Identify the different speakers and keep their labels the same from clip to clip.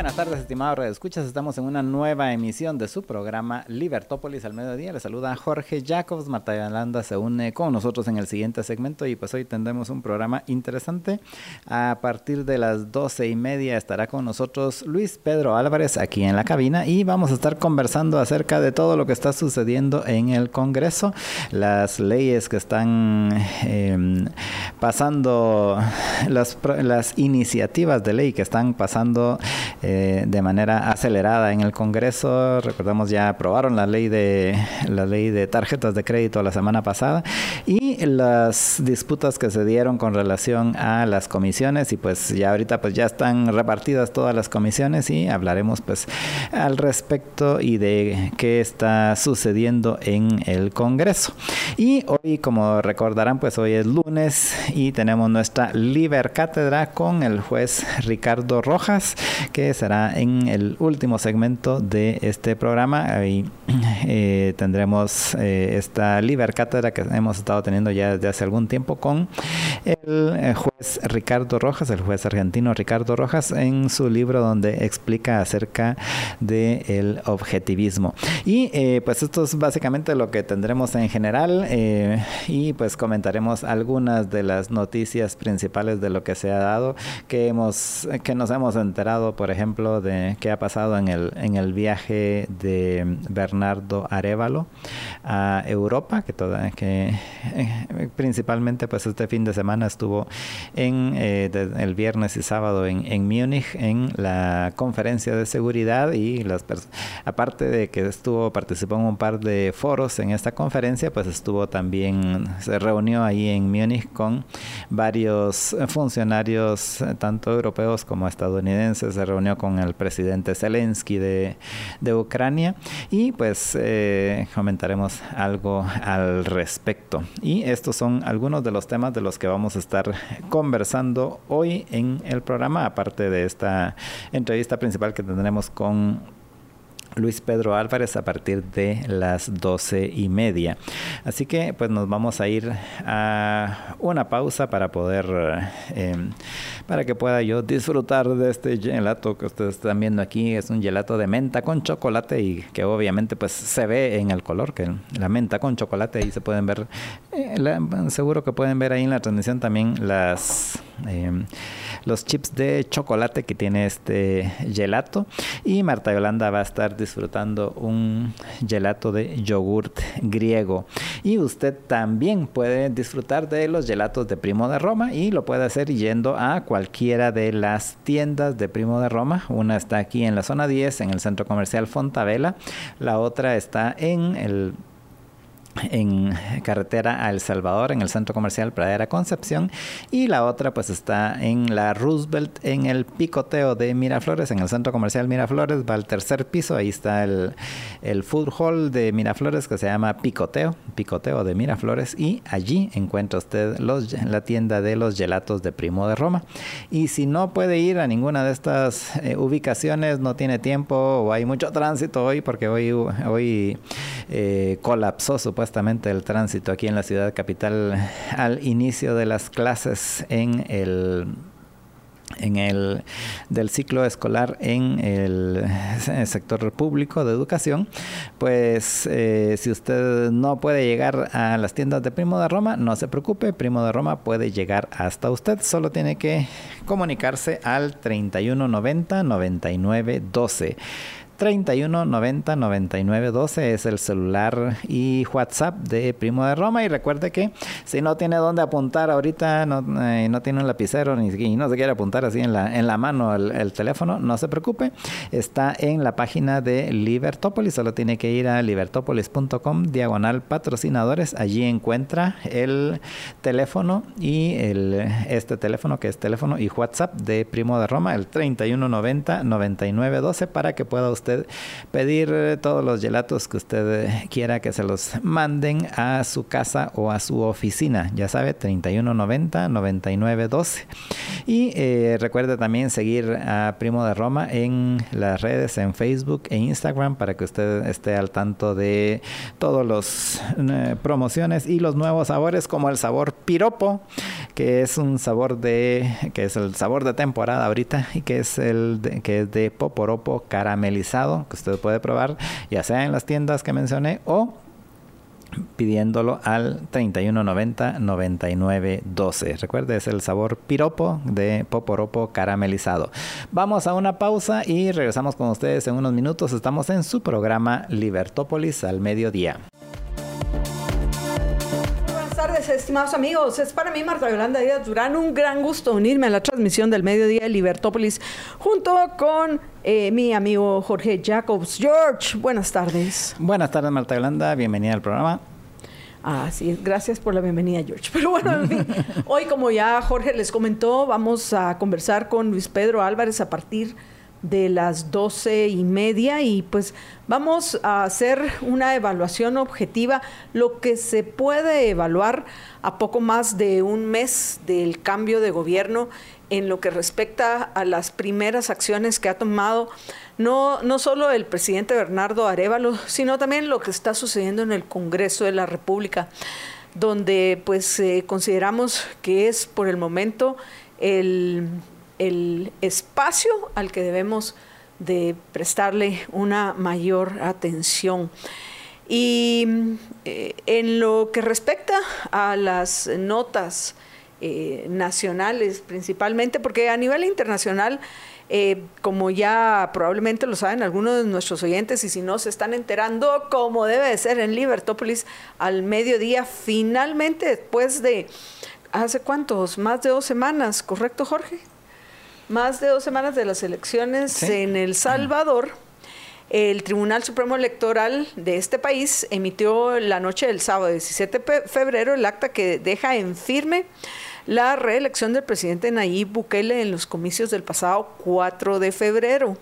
Speaker 1: Buenas tardes, estimados escuchas. Estamos en una nueva emisión de su programa Libertópolis al mediodía. Les saluda Jorge Jacobs. Marta Yolanda se une con nosotros en el siguiente segmento y pues hoy tendremos un programa interesante. A partir de las doce y media estará con nosotros Luis Pedro Álvarez aquí en la cabina y vamos a estar conversando acerca de todo lo que está sucediendo en el Congreso, las leyes que están em, pasando, las, iniciativas de ley que están pasando. De manera acelerada en el Congreso. Recordamos ya aprobaron la ley de la ley de tarjetas de crédito la semana pasada y las disputas que se dieron con relación a las comisiones y pues ya ahorita pues ya están repartidas todas las comisiones y hablaremos pues al respecto y de qué está sucediendo en el Congreso. Y hoy como recordarán pues hoy es lunes y tenemos nuestra Liber Cátedra con el juez Ricardo Rojas que será en el último segmento de este programa. Ahí eh, tendremos eh, esta liber cátedra que hemos estado teniendo ya desde hace algún tiempo con el eh, juez Ricardo Rojas, el juez argentino Ricardo Rojas, en su libro donde explica acerca del el objetivismo. Y pues esto es básicamente lo que tendremos en general y pues comentaremos algunas de las noticias principales de lo que se ha dado, que, hemos, que nos hemos enterado, por ejemplo, ejemplo, de qué ha pasado en el, en el viaje de Bernardo Arevalo a Europa, que, toda, que eh, principalmente pues este fin de semana estuvo en eh, el viernes y sábado en, en Múnich en la conferencia de seguridad y las aparte de que estuvo participó en un par de foros en esta conferencia, pues estuvo también se reunió ahí en Múnich con varios funcionarios tanto europeos como estadounidenses, se reunió con el presidente Zelensky de, de Ucrania y pues eh, comentaremos algo al respecto. Y estos son algunos de los temas de los que vamos a estar conversando hoy en el programa, aparte de esta entrevista principal que tendremos con Luis Pedro Álvarez a partir de las doce y media. Así que pues nos vamos a ir a una pausa para poder, eh, para que pueda yo disfrutar de este gelato que ustedes están viendo aquí. Es un gelato de menta con chocolate y que obviamente pues se ve en el color, que la menta con chocolate y se pueden ver, eh, seguro que pueden ver ahí en la transmisión también las... Eh, los chips de chocolate que tiene este gelato y Marta Yolanda va a estar disfrutando un gelato de yogurt griego. Y usted también puede disfrutar de los gelatos de Primo de Roma y lo puede hacer yendo a cualquiera de las tiendas de Primo de Roma. Una está aquí en la zona 10 en el centro comercial Fontavela. La otra está en el en carretera a El Salvador, en el centro comercial Pradera Concepción, y la otra pues está en la Roosevelt, en el picoteo de Miraflores, en el centro comercial Miraflores, va al tercer piso, ahí está el, el food hall de Miraflores que se llama Picoteo, Picoteo de Miraflores, y allí encuentra usted los, la tienda de los gelatos de Primo de Roma. Y si no puede ir a ninguna de estas eh, ubicaciones, no tiene tiempo o hay mucho tránsito hoy, porque hoy, hoy eh, colapsó su supuestamente el tránsito aquí en la ciudad capital al inicio de las clases en el en el del ciclo escolar en el, sector público de educación, pues eh, si usted no puede llegar a las tiendas de Primo de Roma, no se preocupe, Primo de Roma puede llegar hasta usted, solo tiene que comunicarse al 3190 9912. 31 90 99 12 es el celular y WhatsApp de Primo de Roma. Y recuerde que si no tiene dónde apuntar ahorita, no, eh, no tiene un lapicero ni y no se quiere apuntar así en la, en la mano el, teléfono, no se preocupe. Está en la página de Libertópolis. Solo tiene que ir a libertópolis.com diagonal patrocinadores. Allí encuentra el teléfono y el, este teléfono que es teléfono y WhatsApp de Primo de Roma, el 31 90 99 12 para que pueda usted pedir todos los gelatos que usted quiera que se los manden a su casa o a su oficina. Ya sabe, 3190 9912. Y eh, recuerde también seguir a Primo de Roma en las redes, en Facebook e Instagram, para que usted esté al tanto de todos los eh, promociones y los nuevos sabores, como el sabor piropo, que es un sabor de, que es el sabor de temporada ahorita y que es el de, que es de poporopo caramelizado, que usted puede probar, ya sea en las tiendas que mencioné o pidiéndolo al 3190 9912. Recuerde, es el sabor piropo de poporopo caramelizado. Vamos a una pausa y regresamos con ustedes en unos minutos. Estamos en su programa Libertópolis al mediodía
Speaker 2: estimados amigos. Es para mí, Marta Yolanda Díaz Durán, un gran gusto unirme a la transmisión del mediodía de Libertópolis junto con eh, mi amigo Jorge Jacobs. George, buenas tardes.
Speaker 1: Buenas tardes, Marta Yolanda. Bienvenida al programa.
Speaker 2: Ah, sí, gracias por la bienvenida, George. Pero bueno, hoy como ya Jorge les comentó, vamos a conversar con Luis Pedro Álvarez a partir de las doce y media y pues vamos a hacer una evaluación objetiva, lo que se puede evaluar a poco más de un mes del cambio de gobierno en lo que respecta a las primeras acciones que ha tomado no, no solo el presidente Bernardo Arevalo, sino también lo que está sucediendo en el Congreso de la República, donde pues eh, consideramos que es por el momento el el espacio al que debemos de prestarle una mayor atención. Y eh, en lo que respecta a las notas eh, nacionales principalmente, porque a nivel internacional, eh, como ya probablemente lo saben algunos de nuestros oyentes, y si no se están enterando, como debe de ser en Libertópolis al mediodía, finalmente después de, ¿hace cuántos? Más de dos semanas, ¿correcto Jorge? Más de dos semanas de las elecciones en El Salvador, el Tribunal Supremo Electoral de este país emitió la noche del sábado 17 de febrero el acta que deja en firme la reelección del presidente Nayib Bukele en los comicios del pasado 4 de febrero.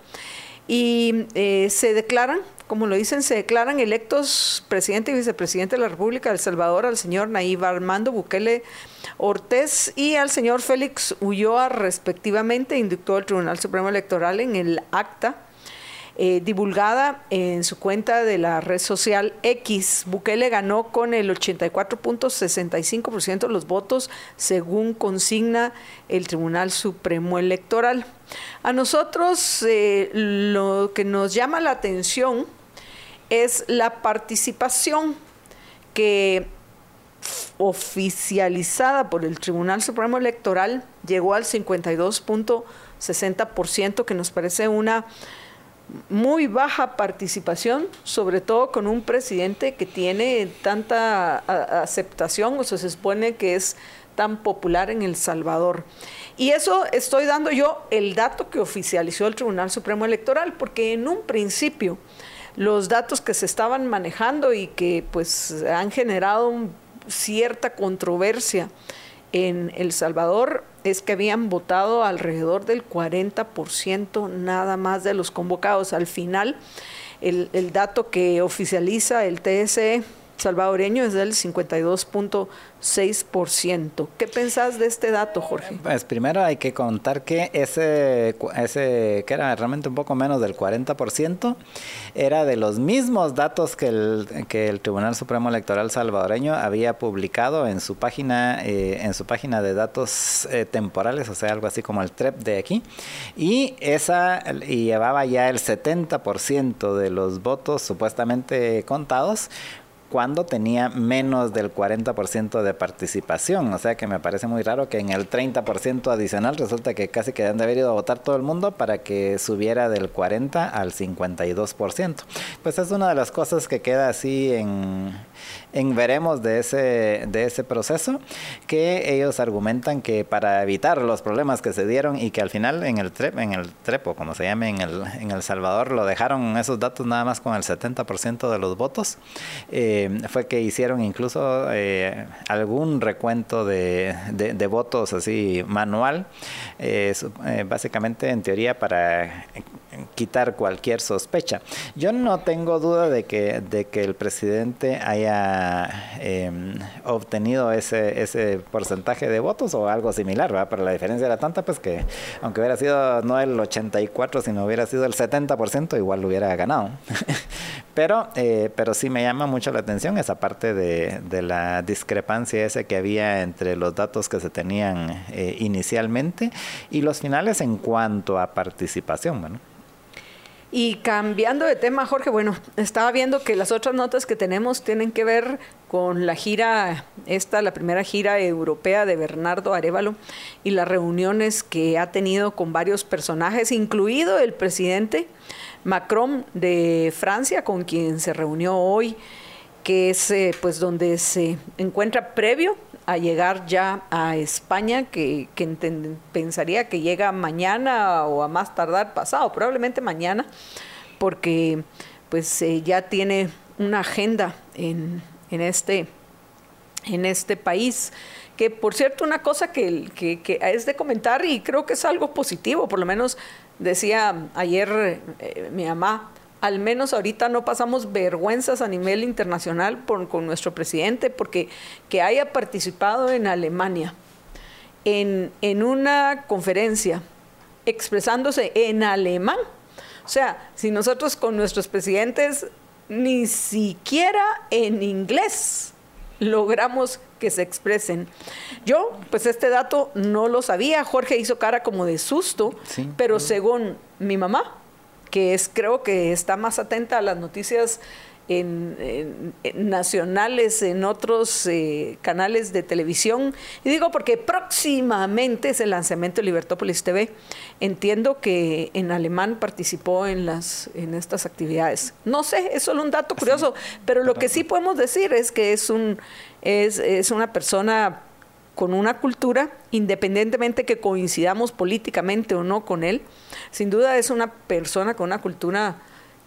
Speaker 2: Y eh, se declaran como lo dicen, se declaran electos presidente y vicepresidente de la República de El Salvador al señor Nayib Armando Bukele Ortiz y al señor Félix Ulloa, respectivamente, indicó el Tribunal Supremo Electoral en el acta eh, divulgada en su cuenta de la red social X. Bukele ganó con el 84.65% de los votos, según consigna el Tribunal Supremo Electoral. A nosotros eh, lo que nos llama la atención es la participación que oficializada por el Tribunal Supremo Electoral llegó al 52.60%, que nos parece una muy baja participación, sobre todo con un presidente que tiene tanta aceptación, o se supone que es tan popular en El Salvador. Y eso estoy dando yo el dato que oficializó el Tribunal Supremo Electoral, porque en un principio los datos que se estaban manejando y que pues han generado cierta controversia en El Salvador es que habían votado alrededor del 40% nada más de los convocados. Al final, el, el dato que oficializa el TSE salvadoreño es del 52.6%. ¿Qué pensás de este dato, Jorge?
Speaker 1: Pues primero hay que contar que ese, ese que era realmente un poco menos del 40%, era de los mismos datos que el, que el Tribunal Supremo Electoral salvadoreño había publicado en su página, eh, en su página de datos eh, temporales, o sea, algo así como el TREP de aquí, y esa y llevaba ya el 70% de los votos supuestamente contados, cuando tenía menos del 40% de participación. O sea que me parece muy raro que en el 30% adicional resulta que casi que han de haber ido a votar todo el mundo para que subiera del 40 al 52%. Pues es una de las cosas que queda así en, en veremos de ese, de ese proceso, que ellos argumentan que para evitar los problemas que se dieron y que al final en el, en el trepo, como se llame en El, en el Salvador, lo dejaron esos datos nada más con el 70% de los votos. Eh, eh, fue que hicieron incluso eh, algún recuento de, de, votos así manual, básicamente en teoría para quitar cualquier sospecha. Yo no tengo duda de que, de que el presidente haya em, obtenido ese, ese porcentaje de votos o algo similar, ¿verdad? pero la diferencia era tanta pues que aunque hubiera sido no el 84, sino hubiera sido el 70%, igual lo hubiera ganado. pero, eh, pero sí me llama mucho la atención esa parte de, la discrepancia ese que había entre los datos que se tenían eh, inicialmente y los finales en cuanto a participación. Bueno.
Speaker 2: Y cambiando de tema, Jorge, bueno, estaba viendo que las otras notas que tenemos tienen que ver con la gira, esta, la primera gira europea de Bernardo Arevalo y las reuniones que ha tenido con varios personajes, incluido el presidente Macron de Francia, con quien se reunió hoy, que es eh, pues donde se encuentra previo a llegar ya a España, que, pensaría que llega mañana o a más tardar pasado, probablemente mañana, porque pues eh, ya tiene una agenda en, en, este, en este país. Que por cierto, una cosa que, que, es de comentar y creo que es algo positivo, por lo menos decía ayer eh, mi mamá, al menos ahorita no pasamos vergüenzas a nivel internacional con nuestro presidente, porque que haya participado en Alemania en, en una conferencia expresándose en alemán. O sea, si nosotros con nuestros presidentes ni siquiera en inglés logramos que se expresen. Yo, pues este dato no lo sabía, Jorge hizo cara como de susto, pero según mi mamá, que es creo que está más atenta a las noticias en, nacionales, en otros eh, canales de televisión. Y digo porque próximamente es el lanzamiento de Libertópolis TV. Entiendo que en alemán participó en, las, en estas actividades. No sé, es solo un dato curioso, pero lo que sí podemos decir es que es, un, es, es una persona con una cultura, independientemente que coincidamos políticamente o no con él, sin duda es una persona con una cultura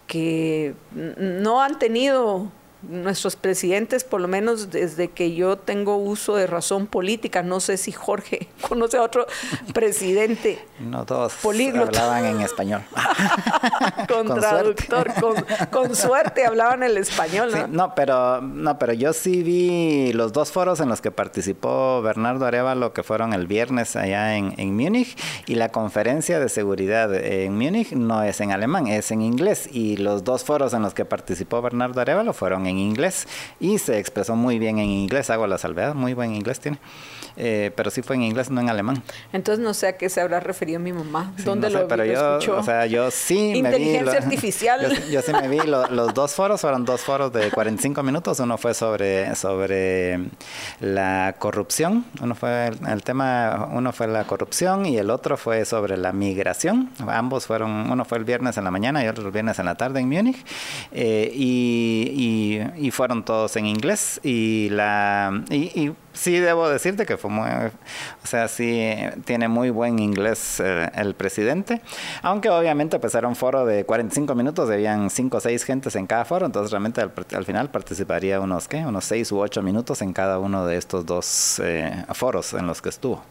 Speaker 2: que no han tenido nuestros presidentes, por lo menos desde que yo tengo uso de razón política, no sé si Jorge conoce a otro presidente.
Speaker 1: No todos hablaban en español.
Speaker 2: con, traductor, con, suerte hablaban el español, ¿no?
Speaker 1: no, pero no, pero yo sí vi los dos foros en los que participó Bernardo Arevalo, que fueron el viernes allá en, en Múnich, y la conferencia de seguridad en Múnich no es en alemán, es en inglés, y los dos foros en los que participó Bernardo Arevalo fueron en en inglés y se expresó muy bien en inglés, hago la salvedad, muy buen inglés tiene. Eh, pero sí fue en inglés, no en alemán.
Speaker 2: Entonces no sé a qué se habrá referido mi mamá. ¿Dónde lo,
Speaker 1: pero yo,
Speaker 2: escuchó?
Speaker 1: O sea, yo sí
Speaker 2: me vi... Inteligencia artificial.
Speaker 1: Yo, sí me vi los dos foros, fueron dos foros de 45 minutos. Uno fue sobre, sobre la corrupción, uno fue el, tema, uno fue la corrupción y el otro fue sobre la migración. Ambos fueron, uno fue el viernes en la mañana y otro el viernes en la tarde en Múnich. Eh, y, y, fueron todos en inglés. Y la y sí debo decirte que fue muy, o sea, sí tiene muy buen inglés eh, el presidente, aunque obviamente pues era un foro de 45 minutos, habían 5 o 6 gentes en cada foro, entonces realmente al, final participaría unos, ¿qué? Unos 6 u 8 minutos en cada uno de estos dos eh, foros en los que estuvo.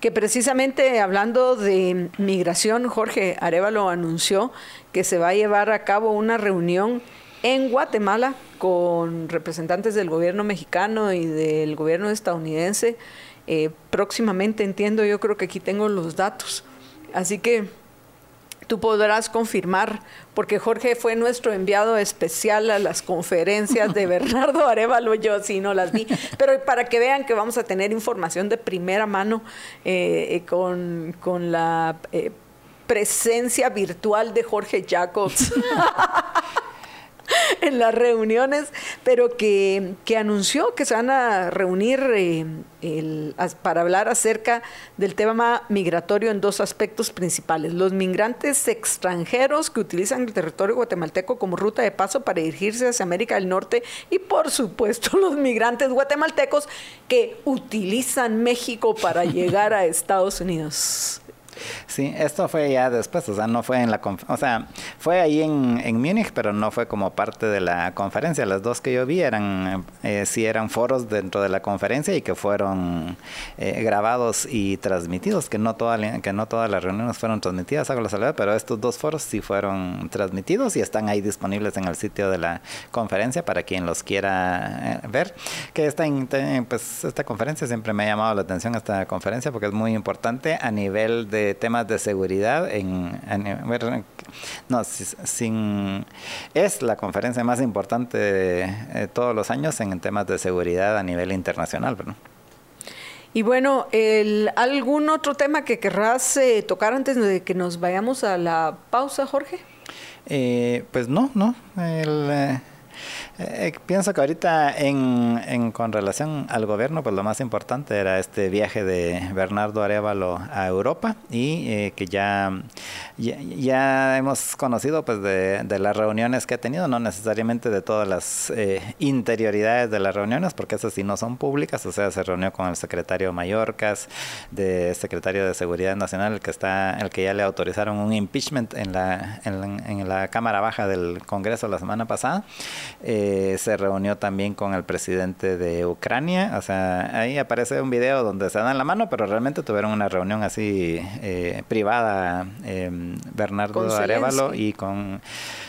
Speaker 2: Que precisamente hablando de migración, Jorge Arevalo anunció que se va a llevar a cabo una reunión en Guatemala con representantes del gobierno mexicano y del gobierno estadounidense. Eh, próximamente entiendo, yo creo que aquí tengo los datos. Así que tú podrás confirmar, porque Jorge fue nuestro enviado especial a las conferencias de Bernardo Arevalo, yo sí no las vi, pero para que vean que vamos a tener información de primera mano eh, eh, con, con, la presencia virtual de Jorge Jacobs. en las reuniones, pero que, anunció que se van a reunir eh, para hablar acerca del tema migratorio en dos aspectos principales. Los migrantes extranjeros que utilizan el territorio guatemalteco como ruta de paso para dirigirse hacia América del Norte y por supuesto los migrantes guatemaltecos que utilizan México para llegar a Estados Unidos.
Speaker 1: Sí, esto fue ya después, o sea, no fue en la o sea, fue ahí en, en Múnich, pero no fue como parte de la conferencia. Las dos que yo vi eran, eh, sí eran foros dentro de la conferencia y que fueron eh, grabados y transmitidos, que no, toda, que no todas las reuniones fueron transmitidas, hago la salvedad, pero estos dos foros sí fueron transmitidos y están ahí disponibles en el sitio de la conferencia para quien los quiera eh, ver. Que esta, pues, esta conferencia siempre me ha llamado la atención, esta conferencia, porque es muy importante a nivel de temas de seguridad. En, no, sin, es la conferencia más importante de, eh, todos los años en temas de seguridad a nivel internacional.
Speaker 2: Y bueno, el, ¿algún otro tema que querrás eh, tocar antes de que nos vayamos a la pausa, Jorge?
Speaker 1: Eh, pues no, no. El, eh, pienso que ahorita en, con relación al gobierno, pues lo más importante era este viaje de Bernardo Arevalo a Europa y eh, que ya, ya, hemos conocido pues de, de, las reuniones que ha tenido, no necesariamente de todas las eh, interioridades de las reuniones, porque esas sí no son públicas, o sea, se reunió con el secretario Mallorcas, de secretario de Seguridad Nacional, el que está, el que ya le autorizaron un impeachment en la, en, en la Cámara Baja del Congreso la semana pasada. Eh, eh, se reunió también con el presidente de Ucrania. O sea, ahí aparece un video donde se dan la mano, pero realmente tuvieron una reunión así eh, privada, em, Bernardo Arevalo y con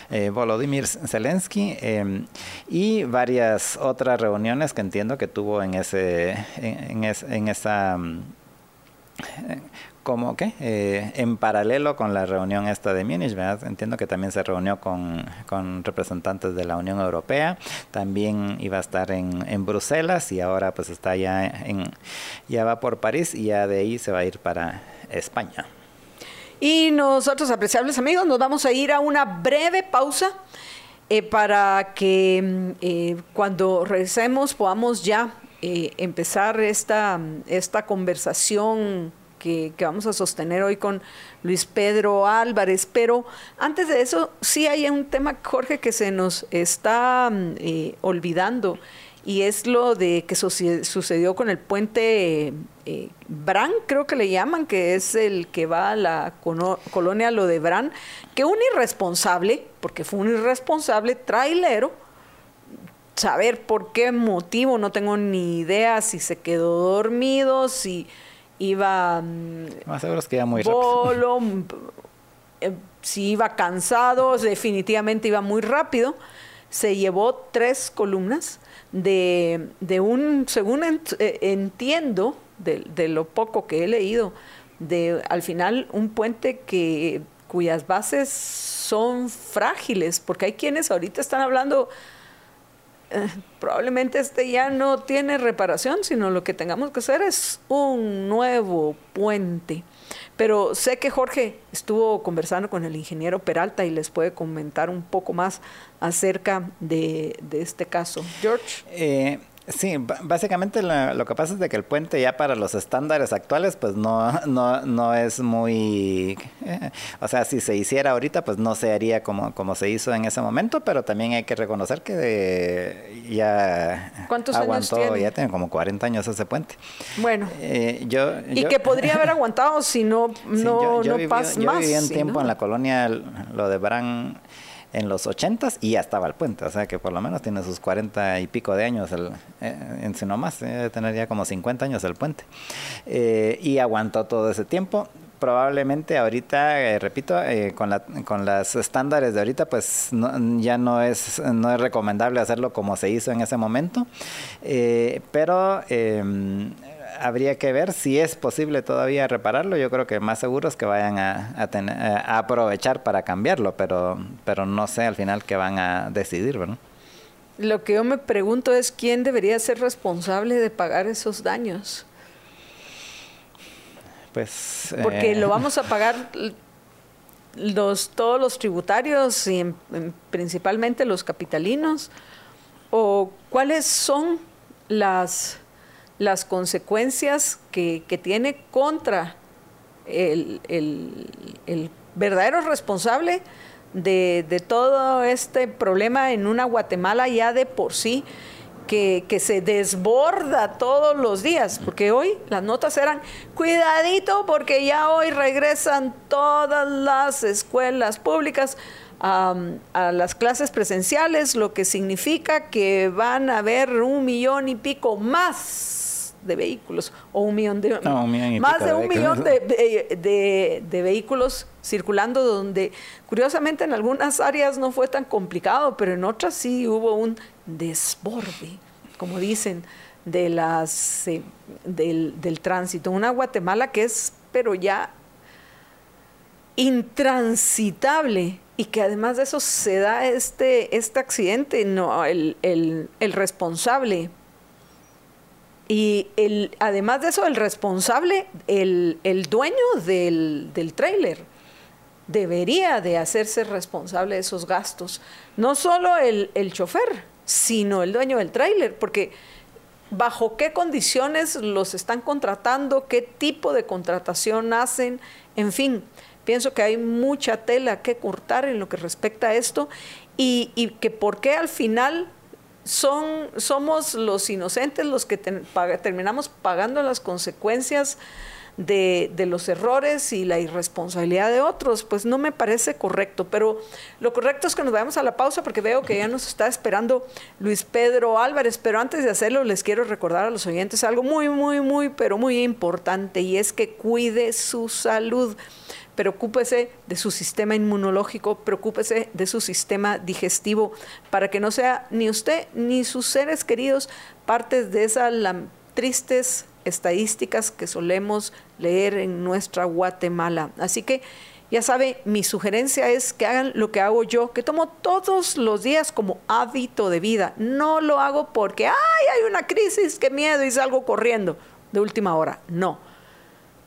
Speaker 1: eh, Volodymyr Zelensky em, y varias otras reuniones que entiendo que tuvo en ese en, en esa como que eh, en paralelo con la reunión esta de Múnich, entiendo que también se reunió con, con, representantes de la Unión Europea, también iba a estar en, en, Bruselas y ahora pues está ya en ya va por París y ya de ahí se va a ir para España.
Speaker 2: Y nosotros, apreciables amigos, nos vamos a ir a una breve pausa eh, para que mm, eh, cuando regresemos podamos ya empezar esta, esta conversación que, vamos a sostener hoy con Luis Pedro Álvarez. Pero antes de eso, sí hay un tema, Jorge, que se nos está mm, eh, olvidando y es lo de que sucedió con el puente eh, Bran, creo que le llaman, que es el que va a la colonia lo de Bran, que un irresponsable, porque fue un irresponsable trailero, saber por qué motivo, no tengo ni idea si se quedó dormido, si iba...
Speaker 1: Mm, Más seguro que iba muy
Speaker 2: rápido. Eh, si iba cansado, definitivamente iba muy rápido. Se llevó tres columnas de, de un, según eh, entiendo, de, de, lo poco que he leído, de al final un puente que cuyas bases son frágiles, porque hay quienes ahorita están hablando probablemente este ya no tiene reparación, sino lo que tengamos que hacer es un nuevo puente. Pero sé que Jorge estuvo conversando con el ingeniero Peralta y les puede comentar un poco más acerca de, de este caso. George.
Speaker 1: Eh, Sí, básicamente lo, que pasa es de que el puente ya para los estándares actuales pues no, no, no es muy... Eh, o sea, si se hiciera ahorita pues no se haría como, como se hizo en ese momento, pero también hay que reconocer que ya
Speaker 2: ¿Cuántos
Speaker 1: aguantó,
Speaker 2: años tiene?
Speaker 1: ya tiene como 40 años ese puente.
Speaker 2: Bueno,
Speaker 1: eh, yo,
Speaker 2: y que podría haber aguantado si no, no, no pasa más.
Speaker 1: Yo viví un tiempo en la colonia, lo de Bran en los 80 y ya estaba el puente, o sea que por lo menos tiene sus 40 y pico de años el, eh, en sí nomás, eh, tener ya como 50 años el puente. Eh, y aguantó todo ese tiempo. Probablemente ahorita, eh, repito, con, la, con las estándares de ahorita, pues ya no es, no es recomendable hacerlo como se hizo en ese momento. pero em, habría que ver si es posible todavía repararlo. Yo creo que más seguro es que vayan a, tener, a aprovechar para cambiarlo, pero, pero no sé al final qué van a decidir, ¿verdad?
Speaker 2: Lo que yo me pregunto es quién debería ser responsable de pagar esos daños.
Speaker 1: Pues.
Speaker 2: Porque lo eh, vamos a pagar los, todos los tributarios y principalmente los capitalinos. ¿O cuáles son las las consecuencias que, tiene contra el, verdadero responsable de, todo este problema en una Guatemala ya de por sí que, que, se desborda todos los días, porque hoy las notas eran, cuidadito, porque ya hoy regresan todas las escuelas públicas a las clases presenciales, lo que significa que van a haber un millón y pico más de vehículos o un millón de más de, un millón de, de, vehículos circulando donde curiosamente en algunas áreas no fue tan complicado pero en otras sí hubo un desborde como dicen de las eh, del, del tránsito. Una Guatemala que es pero ya intransitable y que además de eso se da este, este accidente, no, el, el, el responsable y el, además de eso, el responsable, el, dueño del, del trailer, debería de hacerse responsable de esos gastos. No solo el, el chofer, sino el dueño del tráiler, porque bajo qué condiciones los están contratando, qué tipo de contratación hacen, en fin, pienso que hay mucha tela que cortar en lo que respecta a esto y, y que por qué al final son, somos los inocentes los que terminamos pagando las consecuencias de, de, los errores y la irresponsabilidad de otros, pues no me parece correcto. Pero lo correcto es que nos vayamos a la pausa porque veo que ya nos está esperando Luis Pedro Álvarez. Pero antes de hacerlo, les quiero recordar a los oyentes algo muy, muy, muy, pero muy importante y es que cuide su salud preocúpese de su sistema inmunológico, preocúpese de su sistema digestivo, para que no sea ni usted ni sus seres queridos partes de esas tristes estadísticas que solemos leer en nuestra Guatemala. Así que ya sabe, mi sugerencia es que hagan lo que hago yo, que tomo todos los días como hábito de vida. No lo hago porque, ay, hay una crisis, qué miedo y salgo corriendo de última hora. No.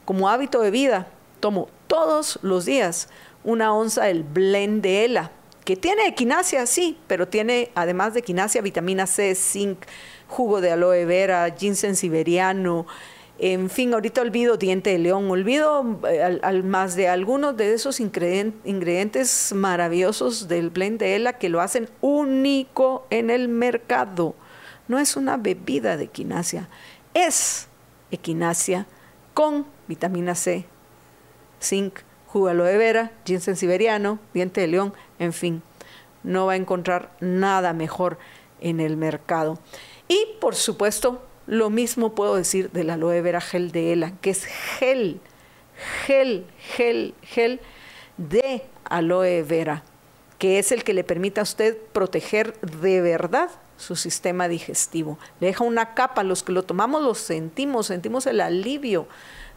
Speaker 2: Como hábito de vida, tomo todos los días una onza del blend de ELA, que tiene equinacia, sí, pero tiene además de equinacia vitamina C, zinc, jugo de aloe vera, ginseng siberiano, en fin, ahorita olvido diente de león, olvido eh, al, más de algunos de esos ingredientes maravillosos del blend de ELA que lo hacen único en el mercado. No es una bebida de equinacia, es equinacia con vitamina C, zinc, jugo aloe vera, ginseng siberiano, diente de león, en fin, no va a encontrar nada mejor en el mercado. Y por supuesto, lo mismo puedo decir del aloe vera gel de ELA, que es gel, gel, gel, gel de aloe vera, que es el que le permite a usted proteger de verdad su sistema digestivo. Le deja una capa, los que lo tomamos lo sentimos, sentimos el alivio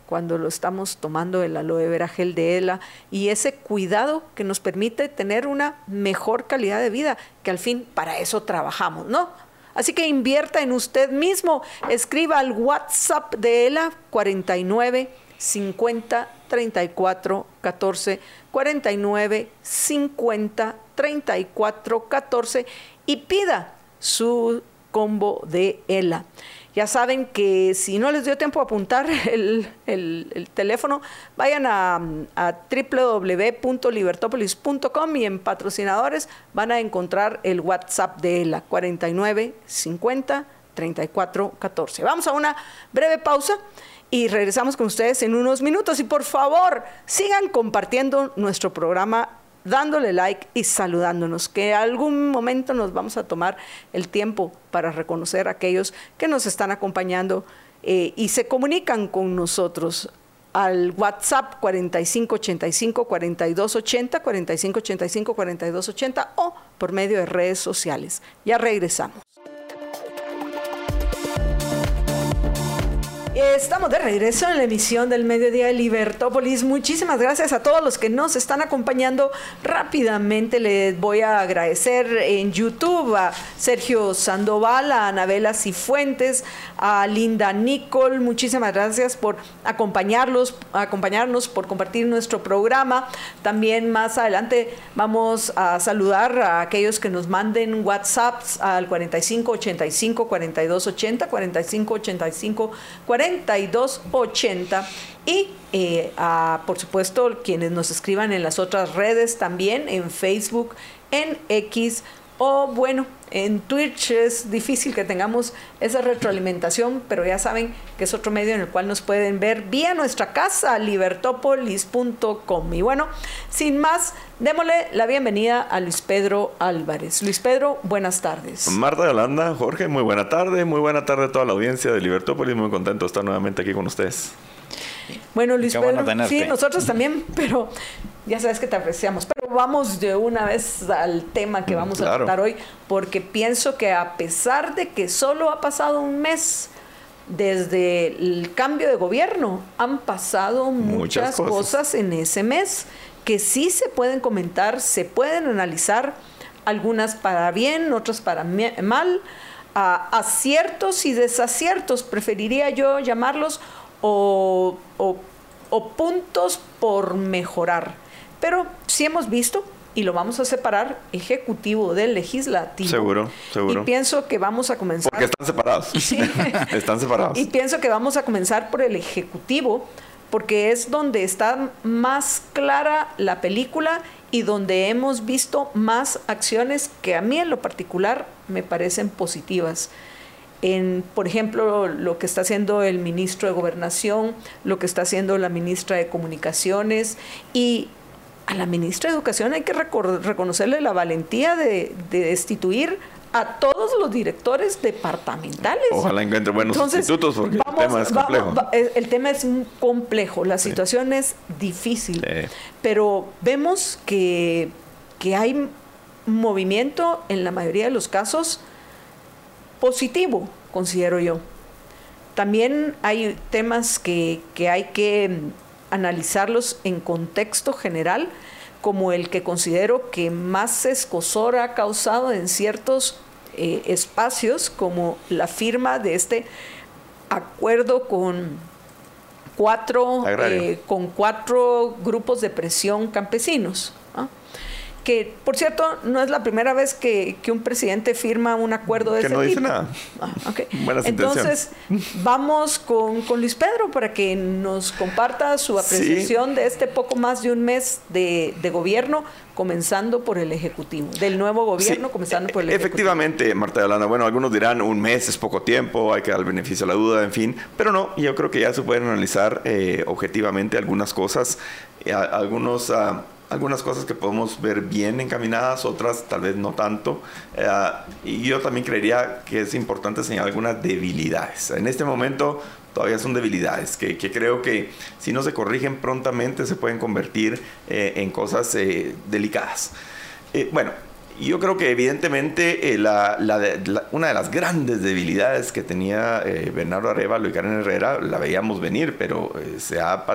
Speaker 2: cuando lo estamos tomando el aloe vera gel de ELA y ese cuidado que nos permite tener una mejor calidad de vida, que al fin para eso trabajamos, ¿no? Así que invierta en usted mismo, escriba al WhatsApp de ELA 49 50 34 14 49 50 34 14 y pida su combo de ELA. Ya saben que si no les dio tiempo a apuntar el, teléfono, vayan a, a y en patrocinadores van a encontrar el WhatsApp de la 49 50 34 14. Vamos a una breve pausa y regresamos con ustedes en unos minutos. Y por favor, sigan compartiendo nuestro programa dándole like y saludándonos, que algún momento nos vamos a tomar el tiempo para reconocer a aquellos que nos están acompañando eh, y se comunican con nosotros al WhatsApp 4585 4280 4585 4280 o por medio de redes sociales. Ya regresamos. Estamos de regreso en la emisión del mediodía de Libertópolis. Muchísimas gracias a todos los que nos están acompañando. Rápidamente les voy a agradecer en YouTube a Sergio Sandoval, a Anabela Cifuentes, a Linda Nicole. Muchísimas gracias por acompañarlos, acompañarnos, por compartir nuestro programa. También más adelante vamos a saludar a aquellos que nos manden WhatsApps al 4585 4280 4585 40 4280 y eh, por supuesto quienes nos escriban en las otras redes también en Facebook, en X O bueno, en Twitch es difícil que tengamos esa retroalimentación, pero ya saben que es otro medio en el cual nos pueden ver vía nuestra casa, libertopolis.com. Y bueno, sin más, démosle la bienvenida a Luis Pedro Álvarez. Luis Pedro, buenas tardes.
Speaker 3: Marta Yolanda, Jorge, muy buena tarde, muy buena tarde a toda la audiencia de Libertópolis, muy contento de estar nuevamente aquí con ustedes.
Speaker 2: Bueno, Luis Pedro, sí, nosotros también, pero ya sabes que te apreciamos. Pero vamos de una vez al tema que mm, vamos a tratar hoy, porque pienso que a pesar de que solo ha pasado un mes desde el cambio de gobierno, han pasado muchas, cosas. en ese mes que sí se pueden comentar, se pueden analizar, algunas para bien, otras para mal, aciertos y desaciertos, preferiría yo llamarlos, o, o puntos por mejorar. Pero sí hemos visto, y lo vamos a separar, ejecutivo del legislativo.
Speaker 3: Seguro, seguro.
Speaker 2: Y pienso que vamos a comenzar.
Speaker 3: Porque están separados. Sí. están separados.
Speaker 2: Y pienso que vamos a comenzar por el ejecutivo, porque es donde está más clara la película y donde hemos visto más acciones que a mí en lo particular me parecen positivas. En, por ejemplo, lo que está haciendo el ministro de Gobernación, lo que está haciendo la ministra de Comunicaciones y a la ministra de Educación hay que reconocerle la valentía de, destituir a todos los directores departamentales.
Speaker 3: Ojalá encuentre buenos institutos porque el tema es complejo.
Speaker 2: el tema es complejo, la situación es difícil, pero vemos que, que hay movimiento en la mayoría de los casos positivo, considero yo. También hay temas que, que hay que analizarlos en contexto general, como el que considero que más escosor ha causado en ciertos eh, espacios, como la firma de este acuerdo con cuatro, eh, con cuatro grupos de presión campesinos que por cierto no es la primera vez que, un presidente firma un acuerdo de
Speaker 3: que
Speaker 2: ese
Speaker 3: no
Speaker 2: dice
Speaker 3: nada.
Speaker 2: Ah, Entonces, vamos con, Luis Pedro para que nos comparta su apreciación de este poco más de un mes de, gobierno, comenzando por el Ejecutivo, del nuevo gobierno, comenzando por el
Speaker 3: Efectivamente, Marta Yolanda, bueno, algunos dirán un mes es poco tiempo, hay que dar beneficio a la duda, en fin, pero no, yo creo que ya se pueden analizar eh, objetivamente algunas cosas, eh, algunos... Ah, algunas cosas que podemos ver bien encaminadas, otras tal vez no tanto. Eh, y yo también creería que es importante señalar algunas debilidades. En este momento todavía son debilidades que, creo que si no se corrigen prontamente se pueden convertir eh, en cosas eh, delicadas. bueno, yo creo que evidentemente la, una de las grandes debilidades que tenía Bernardo Arevalo y Karen Herrera la veíamos venir, pero se ha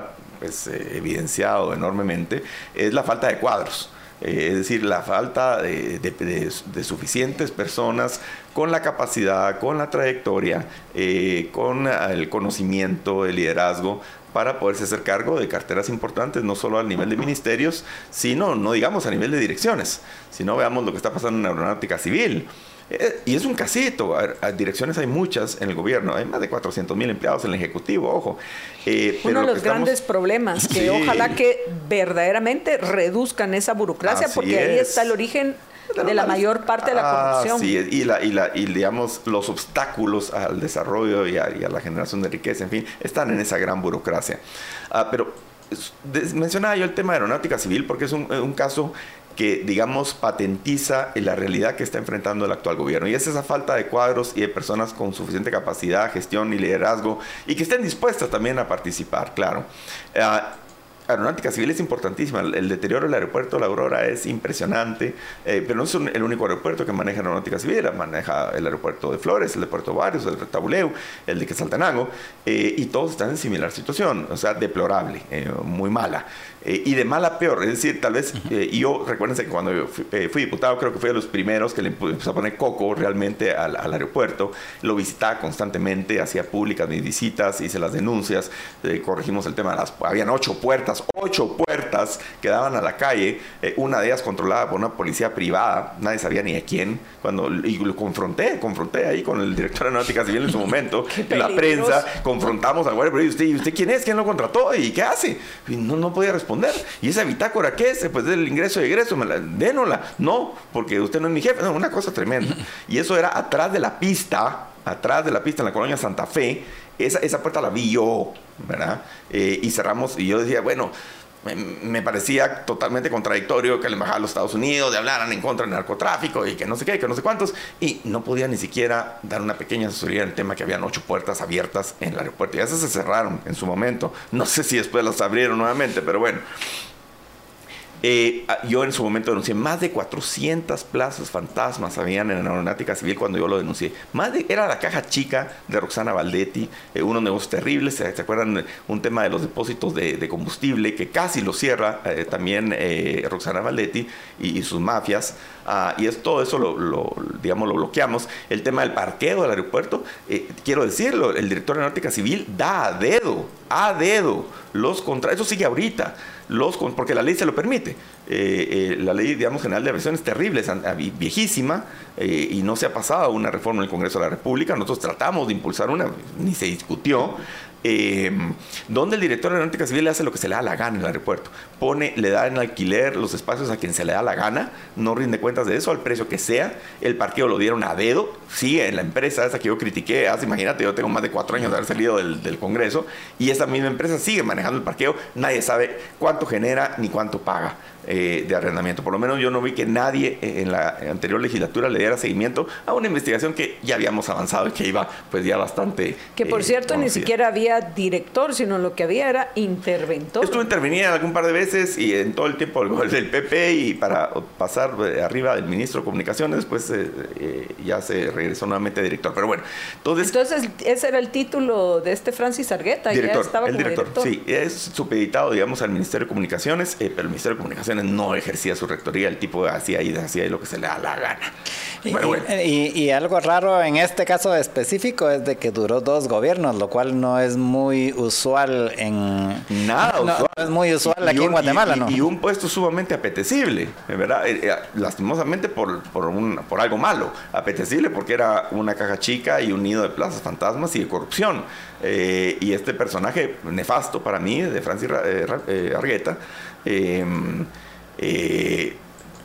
Speaker 3: pues, eh, evidenciado enormemente es la falta de cuadros. Eh, es decir, la falta de, suficientes personas con la capacidad, con la trayectoria, eh, con el conocimiento, el liderazgo para poderse hacer cargo de carteras importantes, no solo a nivel de ministerios, sino, no digamos a nivel de direcciones, sino veamos lo que está pasando en la aeronáutica civil. Eh, y es un casito. direcciones hay muchas en el gobierno. Hay más de 400 mil empleados en el Ejecutivo, ojo.
Speaker 2: Eh, Uno de los grandes problemas, que ojalá que verdaderamente reduzcan esa burocracia, porque ahí está el origen de la mayor parte de la ah, corrupción.
Speaker 3: sí, y, la, y, la, y digamos los obstáculos al desarrollo y a, la generación de riqueza, en fin, están en esa gran burocracia. Ah, pero mencionaba yo el tema de aeronáutica civil porque es un, un caso que, digamos, patentiza la realidad que está enfrentando el actual gobierno. Y es esa falta de cuadros y de personas con suficiente capacidad, gestión y liderazgo y que estén dispuestas también a participar, claro. Ah, aeronáutica civil es importantísima. El, deterioro del aeropuerto La Aurora es impresionante, eh, pero no es el único aeropuerto que maneja aeronáutica civil. Maneja el aeropuerto de Flores, el de Puerto Varios, el de Tabuleu, el de Quesaltenango, eh, y todos están en similar situación, o sea, deplorable, eh, muy mala. Y de mala a peor, es decir, tal vez, y yo recuérdense que cuando yo fui, diputado, creo que fui de los primeros que le empezó a poner coco realmente al, aeropuerto, lo visitaba constantemente, hacía públicas mis visitas, hice las denuncias, corregimos el tema de las, habían ocho puertas ocho puertas que daban a la calle, eh, una de ellas controlada por una policía privada, nadie sabía ni de quién, cuando, y lo confronté, confronté ahí con el director de Náutica Civil en su momento, en la prensa, confrontamos al guardia, pero usted, ¿y usted quién es? ¿Quién lo contrató? ¿Y qué hace? Y no, no podía responder. ¿Y esa bitácora qué es? Pues del ingreso y egreso, me. No, porque usted no es mi jefe, no, una cosa tremenda. Y eso era atrás de la pista, atrás de la pista en la colonia Santa Fe, esa, esa puerta la vi yo, ¿verdad? Eh, y cerramos, y yo decía, bueno, me, parecía totalmente contradictorio que la embajada de los Estados Unidos de hablaran en contra del narcotráfico y que no sé qué, que no sé cuántos, y no podía ni siquiera dar una pequeña asesoría en el tema que habían ocho puertas abiertas en el aeropuerto. Y esas se cerraron en su momento. No sé si después las abrieron nuevamente, pero bueno. Eh, ah, yo en su momento denuncié más de 400 plazas fantasmas habían en la aeronáutica civil cuando yo lo denuncié. Era la caja chica de Roxana Valdetti, eh, unos negocios terribles. ¿Se, acuerdan? Un tema de los depósitos de, combustible que casi lo cierra eh, también Roxana Valdetti y, sus mafias. Ah, y es, todo eso lo, digamos, lo bloqueamos. El tema del parqueo del aeropuerto, quiero decirlo, el director de aeronáutica civil da a dedo, a dedo los contra. Eso sigue ahorita los, porque la ley se lo permite. Eh, eh, la ley, digamos, general de aviación es terrible, es viejísima eh, y no se ha pasado una reforma en el Congreso de la República. Nosotros tratamos de impulsar una, ni se discutió. Em, donde el director de aeronáutica civil hace lo que se le da la gana en el aeropuerto. Pone, le da en alquiler los espacios a quien se le da la gana, no rinde cuentas de eso al precio que sea. El parqueo lo dieron a dedo, sigue en la empresa esa que yo critiqué hace, imagínate, yo tengo más de cuatro años de haber salido del Congreso y esa misma empresa sigue manejando el parqueo, nadie sabe cuánto genera ni cuánto paga. Eh, de arrendamiento. Por lo menos yo no vi que nadie en la anterior legislatura le diera seguimiento a una investigación que ya habíamos avanzado y que iba pues ya bastante...
Speaker 2: Que por eh, cierto ni siquiera había director, sino lo que había era interventor.
Speaker 3: Estuve intervenida algún par de veces y en todo el tiempo del PP y para pasar arriba del ministro de Comunicaciones, después eh, ya se regresó nuevamente director. Pero bueno, entonces...
Speaker 2: Entonces ese era el título de este Francis Argueta.
Speaker 3: Director, estaba el director, sí, es supeditado digamos al Ministerio de Comunicaciones, pero el Ministerio de Comunicaciones no ejercía su rectoría, el tipo hacía y hacía lo que se le da la gana.
Speaker 1: Y, algo raro en este caso específico es de que duró dos gobiernos, lo cual no es muy usual en...
Speaker 3: Nada usual.
Speaker 1: es muy usual aquí en Guatemala, ¿no?
Speaker 3: Y un puesto sumamente apetecible, ¿verdad? Eh, eh, lastimosamente por, por, un, por algo malo. Apetecible porque era una caja chica y un nido de plazas fantasmas y de corrupción. Eh, y este personaje nefasto para mí, de Francis Argueta, Em, eh,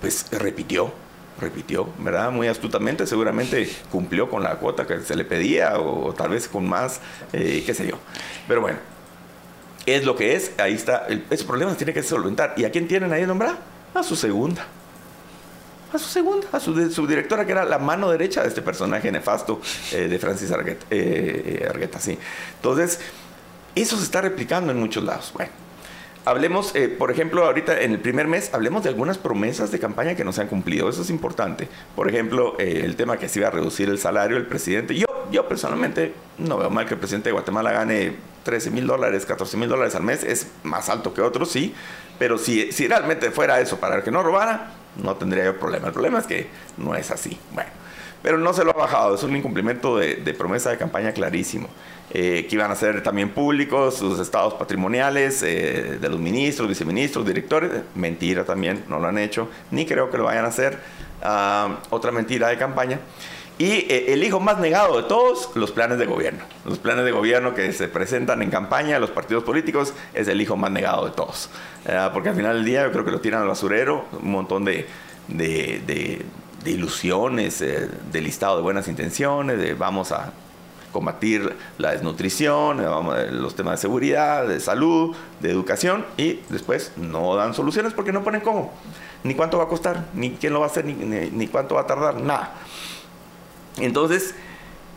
Speaker 3: pues repitió, repitió, ¿verdad? Muy astutamente, seguramente cumplió con la cuota que se le pedía o, tal vez con más, eh, qué sé yo. Pero bueno, es lo que es, ahí está, el, ese problema se tiene que solventar. ¿Y a quién tienen ahí nombrar? A su segunda. A su segunda, a su, su, directora, que era la mano derecha de este personaje nefasto eh, de Francis Argueta, Argueta, sí. Entonces, eso se está replicando en muchos lados. Bueno, Hablemos, eh, por ejemplo, ahorita en el primer mes, hablemos de algunas promesas de campaña que no se han cumplido. Eso es importante. Por ejemplo, eh, el tema que se iba a reducir el salario del presidente. Yo, yo personalmente no veo mal que el presidente de Guatemala gane 13 mil dólares, 14 mil dólares al mes. Es más alto que otros, sí. Pero si, si realmente fuera eso para que no robara, no tendría yo problema. El problema es que no es así. Bueno, pero no se lo ha bajado. Es un incumplimiento de, promesa de campaña clarísimo. Eh, que iban a ser también públicos sus estados patrimoniales eh, de los ministros, viceministros, directores. Mentira también, no lo han hecho, ni creo que lo vayan a hacer. Ah, otra mentira de campaña. Y eh, el hijo más negado de todos, los planes de gobierno. Los planes de gobierno que se presentan en campaña, los partidos políticos, es el hijo más negado de todos. porque al final del día yo creo que lo tiran al basurero, un montón de, de, ilusiones, de listado de buenas intenciones, de vamos a combatir la desnutrición, eh, los temas de seguridad, de salud, de educación y después no dan soluciones porque no ponen cómo, ni cuánto va a costar, ni quién lo va a hacer, ni, cuánto va a tardar, nada. Entonces,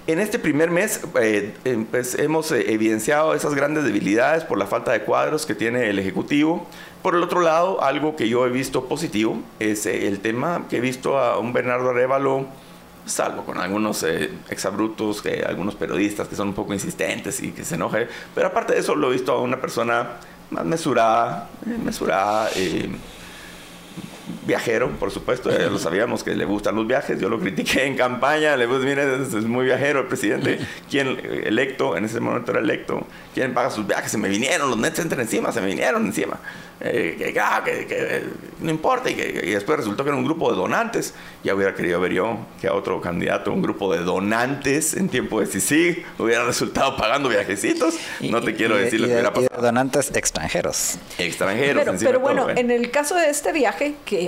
Speaker 3: en este primer mes eh, eh, pues hemos evidenciado esas grandes debilidades por la falta de cuadros que tiene el Ejecutivo. Por el otro lado, algo que yo he visto positivo es el tema que he visto a un Bernardo Arevalo salvo con algunos eh, exabrutos, que algunos periodistas que son un poco insistentes y que se enojen, pero aparte de eso lo he visto a una persona más mesurada, eh, mesurada, eh, viajero, por supuesto, ya lo sabíamos que le gustan los viajes, yo lo critiqué en campaña, le dije, mire, es, muy viajero el presidente, quien electo, en ese momento era electo, quien paga sus viajes, se me vinieron, los nets entran encima, se me vinieron encima. Eh, ah, que, no importa, y, y, después resultó que era un grupo de donantes. Ya hubiera querido ver yo que a otro candidato, un grupo de donantes en tiempo de sí hubiera resultado pagando viajecitos. no te quiero decir lo que hubiera pasado.
Speaker 1: donantes extranjeros.
Speaker 3: Extranjeros.
Speaker 2: Pero, pero bueno, en el caso de este viaje, que,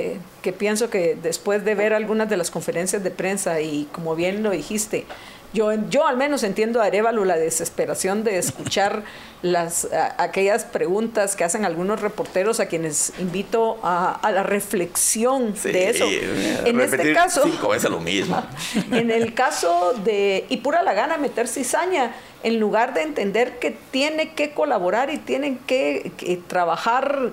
Speaker 2: que pienso que después de ver algunas de las conferencias de prensa y como bien lo dijiste, yo, yo al menos entiendo a Arevalo la desesperación de escuchar las, aquellas preguntas que hacen algunos reporteros a quienes invito a, la reflexión de eso.
Speaker 3: En este caso... Cinco veces lo mismo.
Speaker 2: En el caso de... Y pura la gana meter cizaña, en lugar de entender que tiene que colaborar y tienen que, que trabajar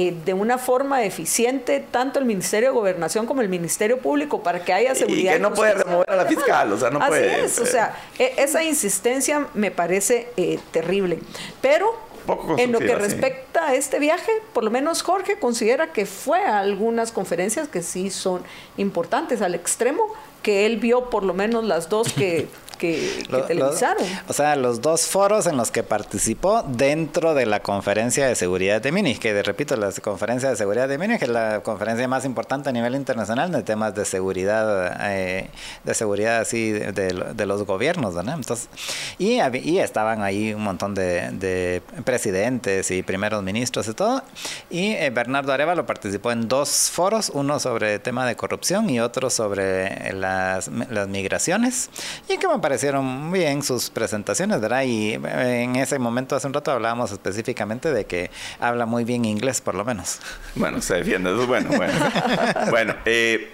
Speaker 2: eh, de una forma eficiente tanto el Ministerio de Gobernación como el Ministerio Público para que haya seguridad.
Speaker 3: Y que no puede remover a la fiscal, o sea, no
Speaker 2: Así
Speaker 3: puede.
Speaker 2: Es, o sea, e, esa insistencia me parece eh, terrible. Pero en lo que respecta a este viaje, por lo menos Jorge considera que fue a algunas conferencias que sí son importantes al extremo, que él vio por lo menos las dos que que, televisaron.
Speaker 1: o sea, los dos foros en los que participó dentro de la conferencia de seguridad de Múnich, que repito, la conferencia de seguridad de Múnich es la conferencia más importante a nivel internacional de temas de seguridad, eh, de seguridad así de, los gobiernos, ¿no? Entonces, y, y, estaban ahí un montón de, presidentes y primeros ministros y todo. Y eh, Bernardo Arevalo participó en dos foros, uno sobre tema de corrupción y otro sobre las, las migraciones. Y que me parecieron bien sus presentaciones, ¿verdad? Y eh, en ese momento, hace un rato, hablábamos específicamente de que habla muy bien inglés, por lo menos.
Speaker 3: Bueno, se defiende, eso es bueno. Bueno, bueno eh,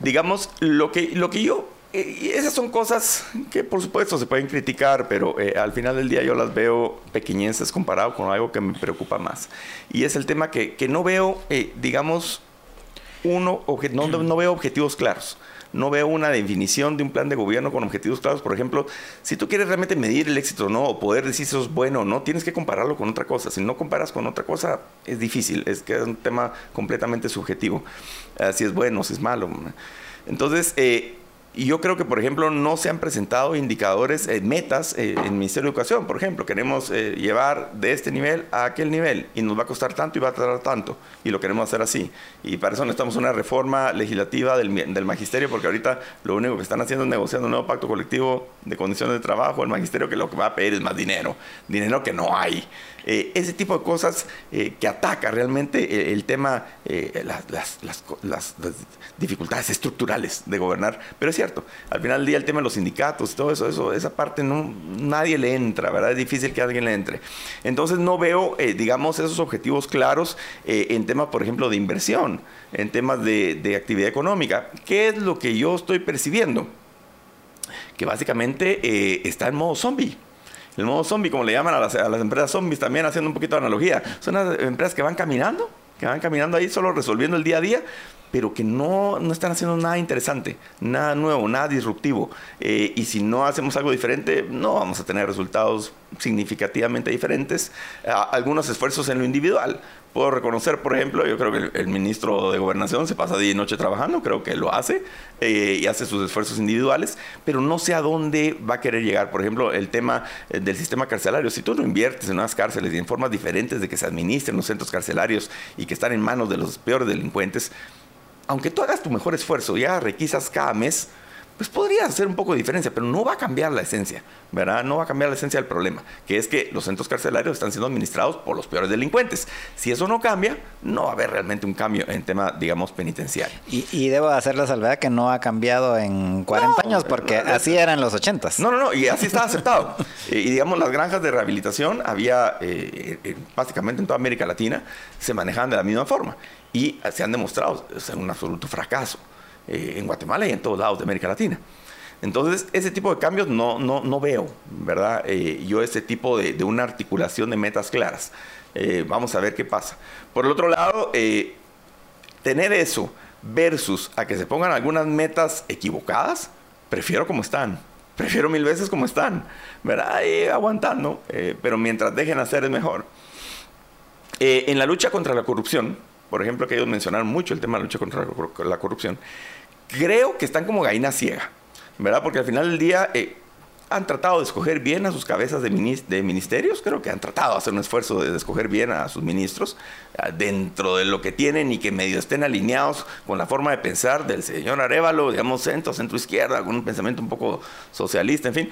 Speaker 3: digamos, lo que, lo que yo eh, esas son cosas que por supuesto se pueden criticar, pero al final del día yo las veo pequeñeces comparado con algo que me preocupa más. Y es el tema que, que no veo, digamos, uno, no, no, veo objetivos claros no veo una definición de un plan de gobierno con objetivos claros. Por ejemplo, si tú quieres realmente medir el éxito o no, o poder decir si es bueno o no, tienes que compararlo con otra cosa. Si no comparas con otra cosa, es difícil, es que es un tema completamente subjetivo. si es bueno, si es malo. Entonces, eh, y yo creo que, por ejemplo, no se han presentado indicadores, eh, metas eh, en el Ministerio de Educación. Por ejemplo, queremos eh, llevar de este nivel a aquel nivel y nos va a costar tanto y va a tardar tanto. Y lo queremos hacer así. Y para eso necesitamos una reforma legislativa del, del magisterio, porque ahorita lo único que están haciendo es negociando un nuevo pacto colectivo de condiciones de trabajo. El magisterio que lo que va a pedir es más dinero. Dinero que no hay. Eh, ese tipo de cosas eh, que ataca realmente eh, el, tema, las, las, dificultades estructurales de gobernar. Pero es cierto, al final del día el tema de los sindicatos, todo eso, esa parte no, nadie le entra, ¿verdad? Es difícil que alguien le entre. Entonces no veo, digamos, esos objetivos claros en temas, por ejemplo, de inversión, en temas de, de actividad económica. ¿Qué es lo que yo estoy percibiendo? Que básicamente está en modo zombie el modo zombie, como le llaman a las, empresas zombies, también haciendo un poquito de analogía. Son las empresas que van caminando, que van caminando ahí solo resolviendo el día a día, pero que no, no están haciendo nada interesante, nada nuevo, nada disruptivo. Eh, y si no hacemos algo diferente, no vamos a tener resultados significativamente diferentes. algunos esfuerzos en lo individual. Puedo reconocer, por ejemplo, yo creo que el, ministro de Gobernación se pasa día y noche trabajando, creo que lo hace eh, y hace sus esfuerzos individuales, pero no sé a dónde va a querer llegar. Por ejemplo, el tema eh, del sistema carcelario. Si tú no inviertes en unas cárceles y en formas diferentes de que se administren los centros carcelarios y que están en manos de los peores delincuentes, aunque tú hagas tu mejor esfuerzo, ya requisas cada mes, pues podría hacer un poco de diferencia, pero no va a cambiar la esencia, ¿verdad? No va a cambiar la esencia del problema, que es que los centros carcelarios están siendo administrados por los peores delincuentes. Si eso no cambia, no va a haber realmente un cambio en tema, digamos, penitenciario.
Speaker 1: Y, debo hacer la salvedad que no ha cambiado en 40 años, porque así eran los 80.
Speaker 3: No, no, no, y así está aceptado. y, digamos, las granjas de rehabilitación había, eh, eh, básicamente en toda América Latina, se manejaban de la misma forma y se han demostrado ser un absoluto fracaso eh, en Guatemala y en todos lados de América Latina. Entonces, ese tipo de cambios no, no, no veo, ¿verdad? Eh, yo ese tipo de, de, una articulación de metas claras. Eh, vamos a ver qué pasa. Por el otro lado, tener eso versus a que se pongan algunas metas equivocadas, prefiero como están. Prefiero mil veces como están, ¿verdad? Y aguantando, pero mientras dejen hacer es mejor. en la lucha contra la corrupción, por ejemplo, que ellos mencionaron mucho el tema de la lucha contra la corrupción, creo que están como gallina ciega, ¿verdad? Porque al final del día eh, han tratado de escoger bien a sus cabezas de, ministerios, creo que han tratado de hacer un esfuerzo de, escoger bien a sus ministros ah, dentro de lo que tienen y que medio estén alineados con la forma de pensar del señor Arevalo, digamos centro, centro izquierda, con un pensamiento un poco socialista, en fin.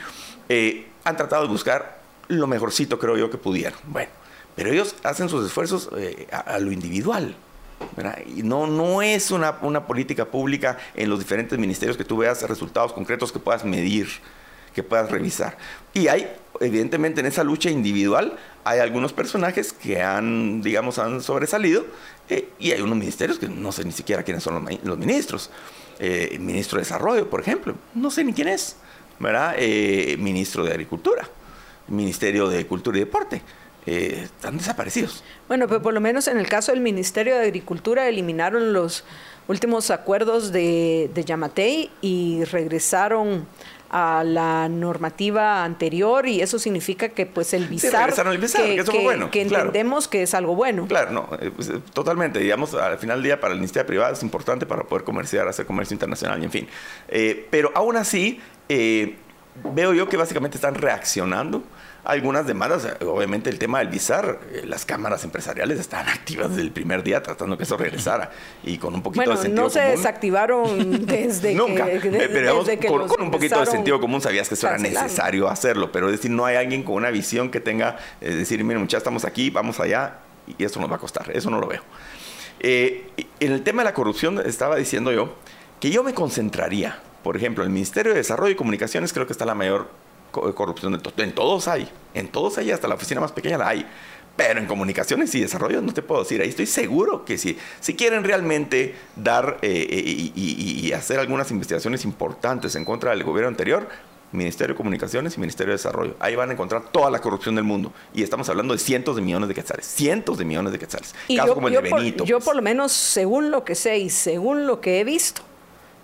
Speaker 3: Eh, han tratado de buscar lo mejorcito, creo yo, que pudieron. Bueno, pero ellos hacen sus esfuerzos eh, a, lo individual. Y no, no es una, una política pública en los diferentes ministerios que tú veas resultados concretos que puedas medir que puedas revisar. Y hay, evidentemente, en esa lucha individual, hay algunos personajes que han, digamos, han sobresalido eh, y hay unos ministerios que no sé ni siquiera quiénes son los, ministros. Eh, el ministro de Desarrollo, por ejemplo, no sé ni quién es, ¿verdad? Eh, ministro de Agricultura, Ministerio de Cultura y Deporte. Están desaparecidos.
Speaker 2: Bueno, pero por lo menos en el caso del Ministerio de Agricultura eliminaron los últimos acuerdos de, de Yamatei y regresaron a la normativa anterior y eso significa que pues el visar,
Speaker 3: que, bueno,
Speaker 2: que entendemos que es algo bueno.
Speaker 3: Claro, no, eh, pues, eh, totalmente, digamos, al final del día para la iniciativa privada es importante para poder comerciar, hacer comercio internacional y en fin. Eh, pero aún así, veo yo que básicamente están reaccionando algunas demandas. Obviamente el tema del visar, eh, las cámaras empresariales estaban activas desde el primer día tratando que eso regresara y con un poquito de sentido
Speaker 2: no se desactivaron desde
Speaker 3: Nunca,
Speaker 2: que,
Speaker 3: pero con, un poquito de sentido común sabías que eso era necesario hacerlo, pero es decir, no hay alguien con una visión que tenga, es eh, decir, miren muchachos, estamos aquí, vamos allá y eso nos va a costar, eso no lo veo. Eh, en el tema de la corrupción estaba diciendo yo que yo me concentraría, por ejemplo, el Ministerio de Desarrollo y Comunicaciones creo que está la mayor corrupción. En todos hay, en todos hay, hasta la oficina más pequeña la hay. Pero en comunicaciones y desarrollo no te puedo decir. Ahí estoy seguro que si, si quieren realmente dar eh, eh, y, hacer algunas investigaciones importantes en contra del gobierno anterior, Ministerio de Comunicaciones y Ministerio de Desarrollo. Ahí van a encontrar toda la corrupción del mundo. Y estamos hablando de cientos de millones de quetzales. Cientos de millones de quetzales.
Speaker 2: Caso como el de Benito. yo pues. por lo menos, según lo que sé y según lo que he visto,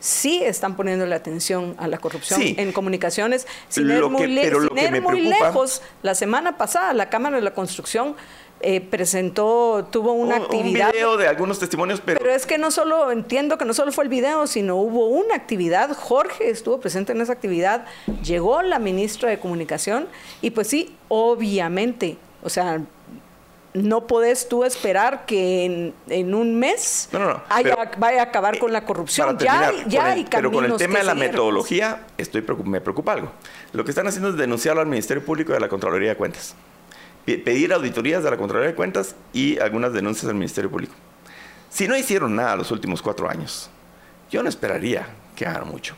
Speaker 2: sí están poniendo la atención a la corrupción en comunicaciones. Sin ir muy, lejos, la semana pasada la Cámara de la Construcción eh, presentó, tuvo una actividad.
Speaker 3: Un video de algunos testimonios, pero...
Speaker 2: Pero es que no solo, entiendo que no solo fue el video, sino hubo una actividad, Jorge estuvo presente en esa actividad, llegó la ministra de Comunicación y pues sí, obviamente, o sea, no podés tú esperar que en, un mes vaya a acabar con la corrupción. ya, ya hay
Speaker 3: Pero con el tema de la metodología, estoy me preocupa algo. Lo que están haciendo es denunciarlo al Ministerio Público de la Contraloría de Cuentas. Pedir auditorías de la Contraloría de Cuentas y algunas denuncias al Ministerio Público. Si no hicieron nada los últimos cuatro años, yo no esperaría que hagan mucho.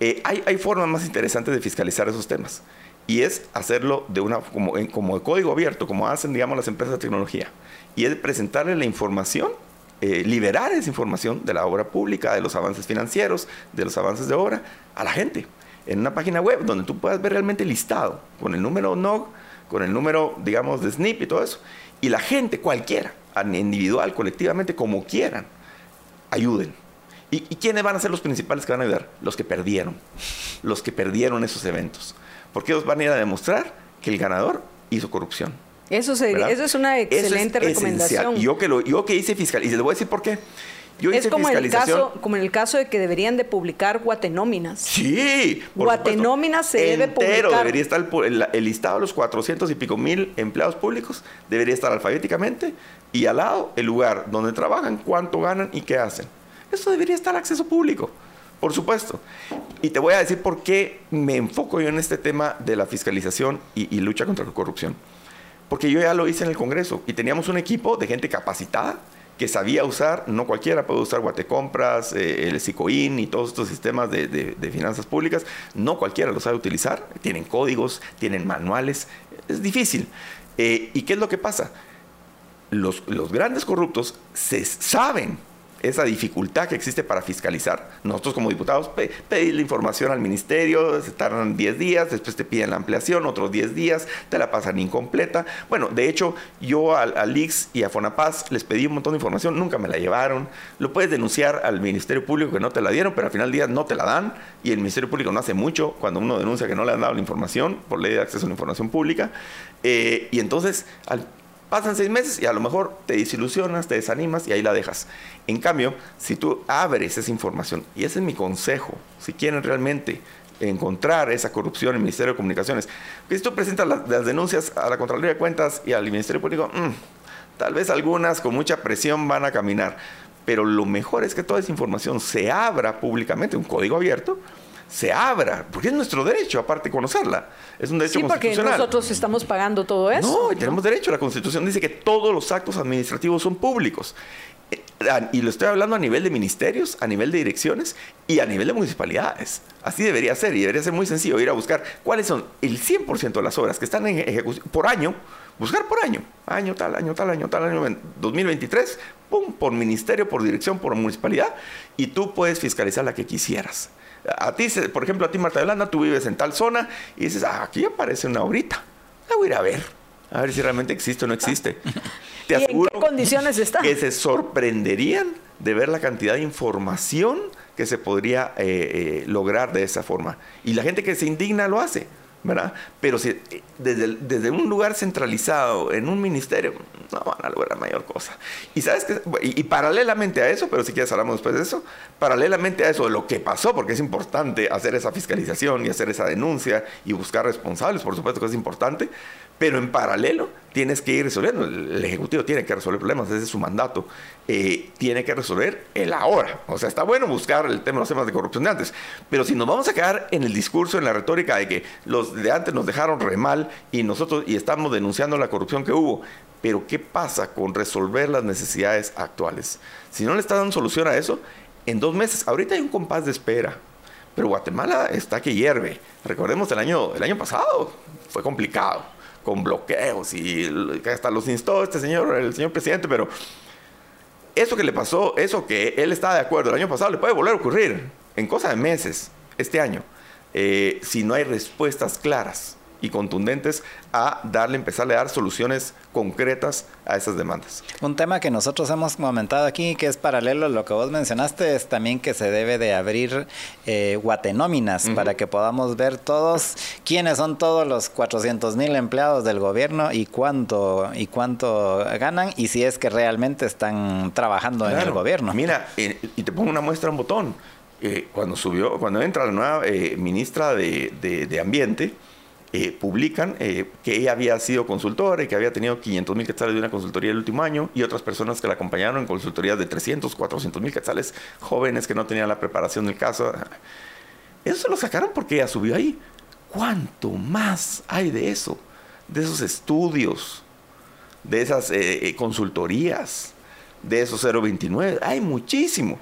Speaker 3: Eh, hay, hay formas más interesantes de fiscalizar esos temas y es hacerlo de una como, como de código abierto, como hacen, digamos, las empresas de tecnología. Y es presentarle la información, eh, liberar esa información de la obra pública, de los avances financieros, de los avances de obra, a la gente. En una página web donde tú puedas ver realmente listado, con el número NOG, con el número, digamos, de SNP y todo eso. Y la gente, cualquiera, individual, colectivamente, como quieran, ayuden. ¿Y, ¿Y quiénes van a ser los principales que van a ayudar? Los que perdieron. Los que perdieron esos eventos porque ellos van a ir a demostrar que el ganador hizo corrupción.
Speaker 2: Eso, eso es una excelente recomendación.
Speaker 3: Yo que, lo, yo que hice fiscal, y les voy a decir por qué. Yo
Speaker 2: es como, el caso, como en el caso de que deberían de publicar guatenóminas.
Speaker 3: Sí.
Speaker 2: Guatenóminas se debe publicar.
Speaker 3: debería estar el, el, listado de los 400 y pico mil empleados públicos, debería estar alfabéticamente y al lado el lugar donde trabajan, cuánto ganan y qué hacen. Eso debería estar acceso público. Por supuesto. Y te voy a decir por qué me enfoco yo en este tema de la fiscalización y, lucha contra la corrupción. Porque yo ya lo hice en el Congreso y teníamos un equipo de gente capacitada que sabía usar, no cualquiera puede usar Guatecompras, eh, el SICOIN y todos estos sistemas de, finanzas públicas, no cualquiera lo sabe utilizar, tienen códigos, tienen manuales, es difícil. Eh, ¿Y qué es lo que pasa? Los, los grandes corruptos se saben esa dificultad que existe para fiscalizar. Nosotros como diputados pedimos la información al ministerio, se tardan 10 días, después te piden la ampliación, otros 10 días, te la pasan incompleta. Bueno, de hecho, yo al, al IX y a Fonapaz les pedí un montón de información, nunca me la llevaron. Lo puedes denunciar al Ministerio Público que no te la dieron, pero al final del día no te la dan y el Ministerio Público no hace mucho cuando uno denuncia que no le han dado la información por ley de acceso a la información pública. Eh, y entonces, al Pasan seis meses y a lo mejor te desilusionas, te desanimas y ahí la dejas. En cambio, si tú abres esa información, y ese es mi consejo, si quieren realmente encontrar esa corrupción en el Ministerio de Comunicaciones, que si tú presentas las, denuncias a la Contraloría de Cuentas y al Ministerio Público, mm, tal vez algunas con mucha presión van a caminar, pero lo mejor es que toda esa información se abra públicamente, un código abierto, se abra, porque es nuestro derecho, aparte de conocerla. Es un derecho
Speaker 2: sí, porque nosotros estamos pagando todo eso.
Speaker 3: No, y tenemos derecho. La Constitución dice que todos los actos administrativos son públicos. Eh, y lo estoy hablando a nivel de ministerios, a nivel de direcciones y a nivel de municipalidades. Así debería ser, y debería ser muy sencillo ir a buscar cuáles son el 100% de las obras que están en ejecución por año, buscar por año, año tal, año tal, año tal, año 2023, pum, por ministerio, por dirección, por municipalidad, y tú puedes fiscalizar la que quisieras. A ti, por ejemplo, a ti, Marta Yolanda, tú vives en tal zona y dices, ah, aquí aparece una horita. La voy a ir a ver. A ver si realmente existe o no existe.
Speaker 2: Te aseguro en qué condiciones está?
Speaker 3: Que se sorprenderían de ver la cantidad de información que se podría eh, eh, lograr de esa forma. Y la gente que se indigna lo hace. ¿Verdad? Pero si, eh, desde, desde, un lugar centralizado, en un ministerio, no van a lograr mayor cosa. Y sabes que, y, paralelamente a eso, pero si quieres hablamos después de eso, paralelamente a eso, de lo que pasó, porque es importante hacer esa fiscalización y hacer esa denuncia y buscar responsables, por supuesto que es importante, pero en paralelo tienes que ir resolviendo. El Ejecutivo tiene que resolver problemas, ese es su mandato. Eh, tiene que resolver el ahora. O sea, está bueno buscar el tema, los temas de corrupción de antes, pero si nos vamos a quedar en el discurso, en la retórica de que los de antes nos dejaron re mal y nosotros y estamos denunciando la corrupción que hubo, pero ¿qué pasa con resolver las necesidades actuales? Si no le está dando solución a eso, en dos meses, ahorita hay un compás de espera. Pero Guatemala está que hierve. Recordemos el año, el año pasado, fue complicado con bloqueos y hasta los instó este señor, el señor presidente, pero eso que le pasó, eso que él estaba de acuerdo el año pasado, le puede volver a ocurrir en cosa de meses este año, eh, si no hay respuestas claras y contundentes a darle, empezarle a dar soluciones concretas a esas demandas.
Speaker 1: Un tema que nosotros hemos comentado aquí, que es paralelo a lo que vos mencionaste, es también que se debe de abrir eh, guatenóminas para que podamos ver todos quiénes son todos los 400 mil empleados del gobierno y cuánto, y cuánto ganan y si es que realmente están trabajando en el gobierno.
Speaker 3: Mira, eh, y te pongo una muestra un botón. Eh, cuando subió, cuando entra la nueva ministra de, de Ambiente, eh, publican eh, que ella había sido consultora y que había tenido 500 mil quetzales de una consultoría el último año y otras personas que la acompañaron en consultorías de 300, 400 mil quetzales, jóvenes que no tenían la preparación del caso. Eso se lo sacaron porque ella subió ahí. ¿Cuánto más hay de eso? De esos estudios, de esas eh, consultorías, de esos 029. Hay muchísimo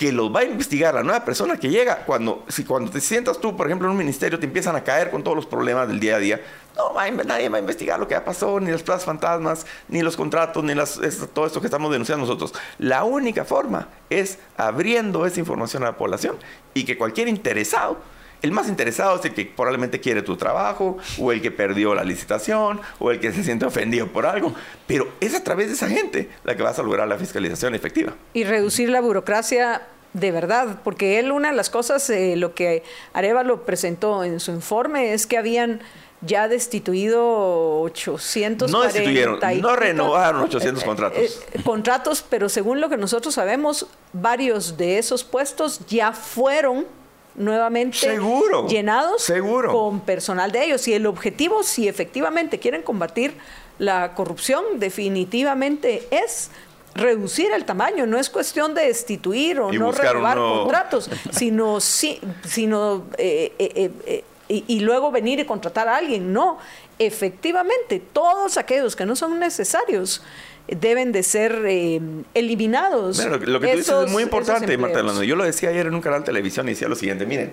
Speaker 3: que los va a investigar la nueva persona que llega. Cuando, si cuando te sientas tú, por ejemplo, en un ministerio, te empiezan a caer con todos los problemas del día a día, no, nadie va a investigar lo que ha pasado, ni las plazas fantasmas, ni los contratos, ni las, todo esto que estamos denunciando nosotros. La única forma es abriendo esa información a la población y que cualquier interesado el más interesado es el que probablemente quiere tu trabajo, o el que perdió la licitación, o el que se siente ofendido por algo. Pero es a través de esa gente la que vas a lograr la fiscalización efectiva.
Speaker 2: Y reducir la burocracia de verdad, porque él una de las cosas, eh, lo que Arevalo presentó en su informe es que habían ya destituido 800
Speaker 3: no destituyeron no renovaron 800 eh, contratos
Speaker 2: eh, contratos pero según lo que nosotros sabemos varios de esos puestos ya fueron nuevamente llenados con personal de ellos. Y el objetivo, si efectivamente quieren combatir la corrupción, definitivamente es reducir el tamaño, no es cuestión de destituir o no renovar contratos, sino, sino eh, eh, eh, y, luego venir y contratar a alguien. No, efectivamente, todos aquellos que no son necesarios deben de ser eh, eliminados.
Speaker 3: lo que tú dices es muy importante, Marta Yo lo decía ayer en un canal de televisión y decía lo siguiente, miren,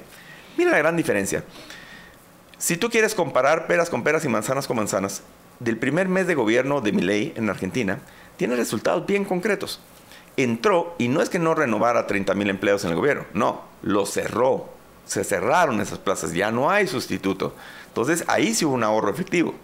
Speaker 3: miren la gran diferencia. Si tú quieres comparar peras con peras y manzanas con manzanas, del primer mes de gobierno de Milei en Argentina, tiene resultados bien concretos. Entró, y no es que no renovara 30 mil empleos en el gobierno, no, lo cerró. Se cerraron esas plazas, ya no hay sustituto. Entonces ahí sí hubo un ahorro efectivo.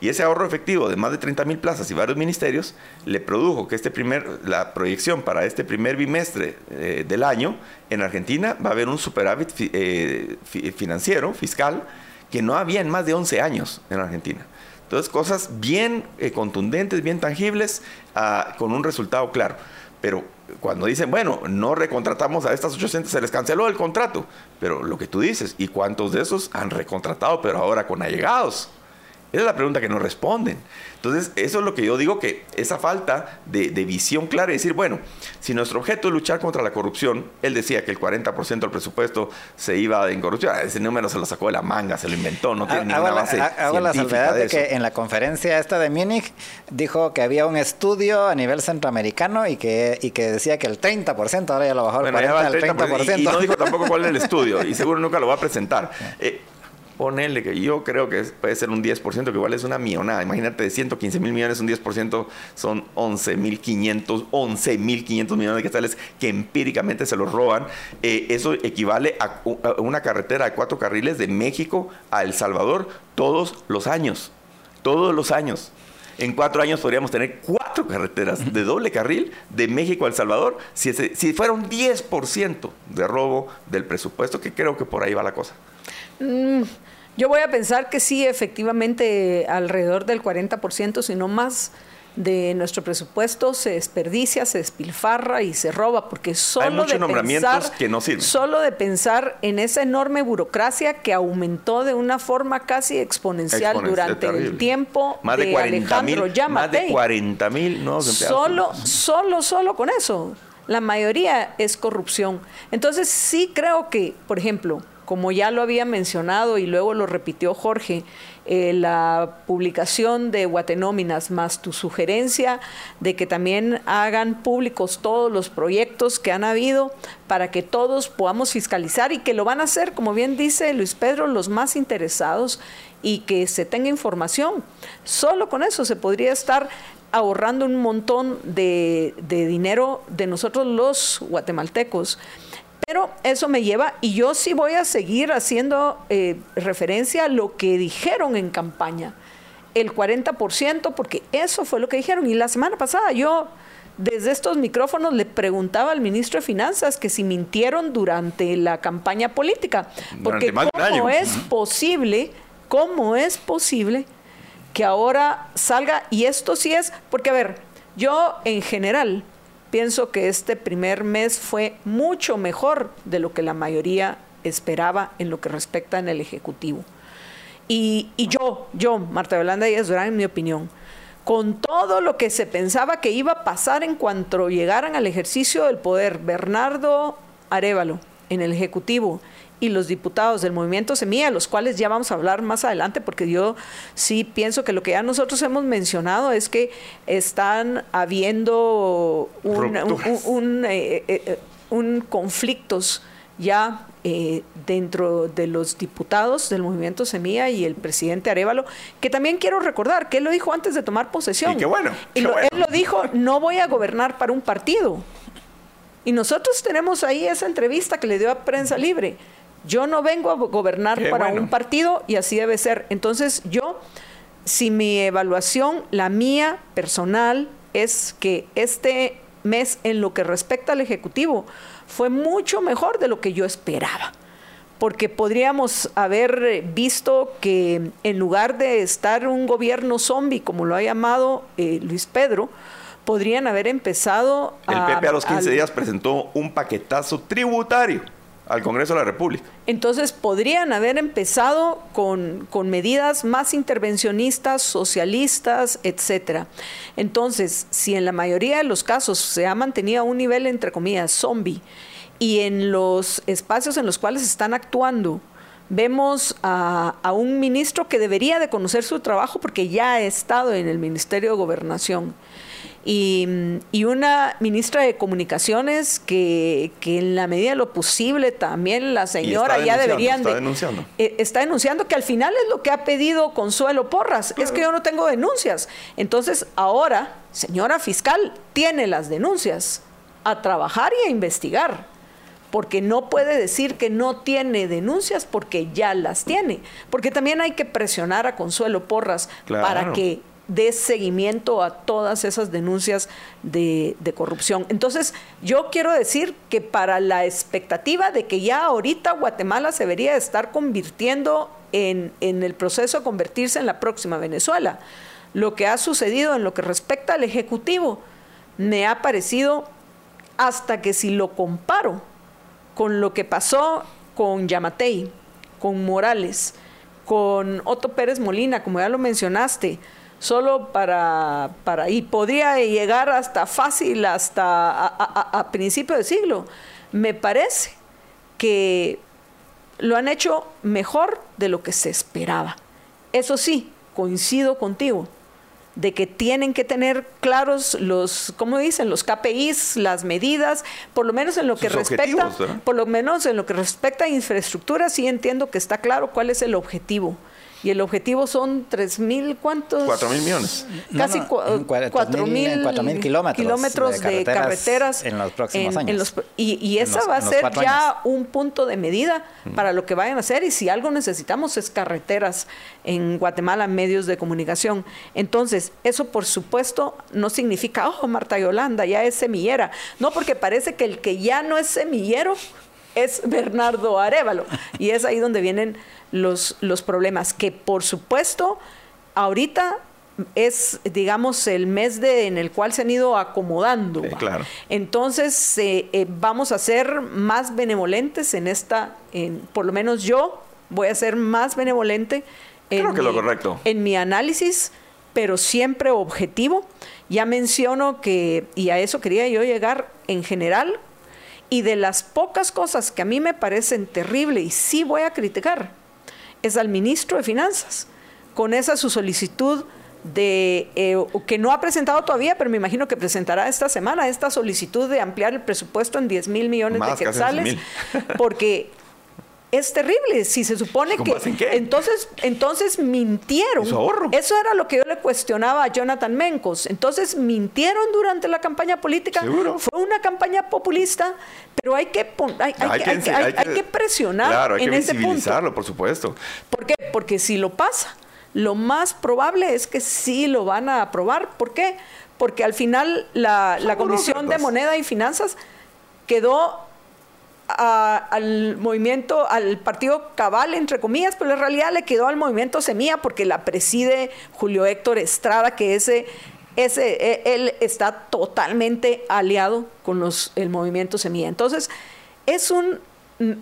Speaker 3: Y ese ahorro efectivo de más de 30 mil plazas y varios ministerios le produjo que este primer, la proyección para este primer bimestre eh, del año en Argentina va a haber un superávit eh, financiero, fiscal, que no había en más de 11 años en Argentina. Entonces, cosas bien eh, contundentes, bien tangibles, ah, con un resultado claro. Pero cuando dicen, bueno, no recontratamos a estas 800, se les canceló el contrato. Pero lo que tú dices, ¿y cuántos de esos han recontratado, pero ahora con allegados? Esa es la pregunta que no responden. Entonces, eso es lo que yo digo que esa falta de, visión clara y decir, bueno, si nuestro objeto es luchar contra la corrupción, él decía que el 40% del presupuesto se iba en corrupción. Ah, ese número se lo sacó de la manga, se lo inventó, no tiene ninguna base.
Speaker 1: Hago la salvedad de, que en la conferencia esta de Múnich dijo que había un estudio a nivel centroamericano y que, y que decía que el 30%, ahora ya lo bajó el 40 al 30%.
Speaker 3: Y, no dijo tampoco cuál es el estudio y seguro nunca lo va a presentar. Eh, Ponele que yo creo que puede ser un 10%, que igual es una millonada. Imagínate, de 115 mil millones, un 10% son 11 mil 500, 11 mil 500 millones de quetzales que empíricamente se los roban. Eh, eso equivale a, una carretera de cuatro carriles de México a El Salvador todos los años. Todos los años. En cuatro años podríamos tener cuatro carreteras de doble carril de México a El Salvador si, si fuera un 10% de robo del presupuesto, que creo que por ahí va la cosa.
Speaker 2: Mm, yo voy a pensar que sí, efectivamente, alrededor del 40%, si no más, de nuestro presupuesto se desperdicia, se despilfarra y se roba, porque solo de
Speaker 3: pensar, que no sirven.
Speaker 2: Solo de pensar en esa enorme burocracia que aumentó de una forma casi exponencial, durante el tiempo
Speaker 3: más de, 40 mil, Más de 40 mil nuevos
Speaker 2: empleados. Solo, solo, solo con eso. La mayoría es corrupción. Entonces sí creo que, por ejemplo, como ya lo había mencionado y luego lo repitió Jorge, eh, la publicación de Guatenóminas más tu sugerencia de que también hagan públicos todos los proyectos que han habido para que todos podamos fiscalizar y que lo van a hacer, como bien dice Luis Pedro, los más interesados y que se tenga información. Solo con eso se podría estar ahorrando un montón de, de dinero de nosotros los guatemaltecos. Pero eso me lleva, y yo sí voy a seguir haciendo eh, referencia a lo que dijeron en campaña, el 40%, porque eso fue lo que dijeron. Y la semana pasada yo desde estos micrófonos le preguntaba al ministro de Finanzas que si mintieron durante la campaña política. Porque ¿cómo es posible, cómo es posible que ahora salga, y esto sí es, porque a ver, yo en general pienso que este primer mes fue mucho mejor de lo que la mayoría esperaba en lo que respecta en el Ejecutivo. Y, yo, yo, Marta Yolanda Díaz Durán, en mi opinión, con todo lo que se pensaba que iba a pasar en cuanto llegaran al ejercicio del poder, Bernardo Arevalo en el Ejecutivo y los diputados del movimiento Semilla, los cuales ya vamos a hablar más adelante, porque yo sí pienso que lo que ya nosotros hemos mencionado es que están habiendo un, eh, eh, eh, conflictos ya dentro de los diputados del movimiento Semilla y el presidente Arevalo, que también quiero recordar que él lo dijo antes de tomar posesión.
Speaker 3: Y bueno.
Speaker 2: y él lo dijo, no voy a gobernar para un partido. Y nosotros tenemos ahí esa entrevista que le dio a Prensa Libre. Yo no vengo a gobernar para un partido y así debe ser. Entonces yo, si mi evaluación, la mía personal, es que este mes en lo que respecta al Ejecutivo fue mucho mejor de lo que yo esperaba. Porque podríamos haber visto que en lugar de estar un gobierno zombie, como lo ha llamado eh, Luis Pedro, podrían haber empezado
Speaker 3: a... El PP a los 15 días presentó un paquetazo tributario al Congreso de la República.
Speaker 2: Entonces podrían haber empezado con, medidas más intervencionistas, socialistas, etcétera. Entonces, si en la mayoría de los casos se ha mantenido a un nivel, entre comillas, zombie, y en los espacios en los cuales están actuando, vemos a, a, un ministro que debería de conocer su trabajo porque ya ha estado en el Ministerio de Gobernación y, una ministra de Comunicaciones que, en la medida de lo posible también la señora ya deberían
Speaker 3: está denunciando.
Speaker 2: Eh, está denunciando que al final es lo que ha pedido Consuelo Porras, es que yo no tengo denuncias. Entonces ahora, señora fiscal, tiene las denuncias a trabajar y a investigar porque no puede decir que no tiene denuncias porque ya las tiene, porque también hay que presionar a Consuelo Porras para que dé seguimiento a todas esas denuncias de, corrupción. Entonces, yo quiero decir que para la expectativa de que ya ahorita Guatemala se debería estar convirtiendo en, en el proceso de convertirse en la próxima Venezuela, lo que ha sucedido en lo que respecta al Ejecutivo me ha parecido hasta que si lo comparo con lo que pasó con Yamatei, con Morales, con Otto Pérez Molina, como ya lo mencionaste, solo para, para y podría llegar hasta fácil, hasta a, principio de siglo. Me parece que lo han hecho mejor de lo que se esperaba. Eso sí, coincido contigo de que tienen que tener claros los, ¿cómo dicen? Los KPIs, las medidas, por lo menos en lo que respecta, por lo menos en lo que respecta a infraestructura, sí entiendo que está claro cuál es el objetivo y el objetivo son 3 mil, ¿cuántos?
Speaker 3: 4 mil millones.
Speaker 2: Casi no, 4 mil kilómetros, de, carreteras,
Speaker 1: en los próximos años.
Speaker 2: y, y esa va a ser ya un punto de medida para lo que vayan a hacer y si algo necesitamos es carreteras en Guatemala, medios de comunicación. Entonces, eso por supuesto no significa, oh, Marta Yolanda ya es semillera. No, porque parece que el que ya no es semillero es Bernardo Arevalo. Y es ahí donde vienen los, los problemas, que por supuesto ahorita es, digamos, el mes de, en el cual se han ido acomodando.
Speaker 3: claro.
Speaker 2: Entonces, eh, eh, vamos a ser más benevolentes en esta, en, por lo menos yo voy a ser más benevolente
Speaker 3: en, Creo que lo correcto.
Speaker 2: en mi análisis, pero siempre objetivo. Ya menciono que, y a eso quería yo llegar en general, y de las pocas cosas que a mí me parecen terribles y sí voy a criticar, es al ministro de Finanzas, con esa su solicitud de eh, que no ha presentado todavía, pero me imagino que presentará esta semana esta solicitud de ampliar el presupuesto en 10 mil millones de quetzales, porque es terrible. Si se supone que entonces entonces mintieron. Eso era lo que yo le cuestionaba a Jonathan Mencos. Entonces mintieron durante la campaña política. Fue una campaña populista, pero hay que hay, que, presionar
Speaker 3: claro, hay
Speaker 2: en
Speaker 3: que
Speaker 2: ese
Speaker 3: punto. por supuesto.
Speaker 2: ¿Por qué? Porque si lo pasa, lo más probable es que sí lo van a aprobar. ¿Por qué? Porque al final la, la Comisión de Moneda y Finanzas quedó al movimiento, al partido cabal, entre comillas, pero en realidad le quedó al movimiento Semilla porque la preside Julio Héctor Estrada, que ese, ese, e, él está totalmente aliado con los, el movimiento Semilla. Entonces, es un,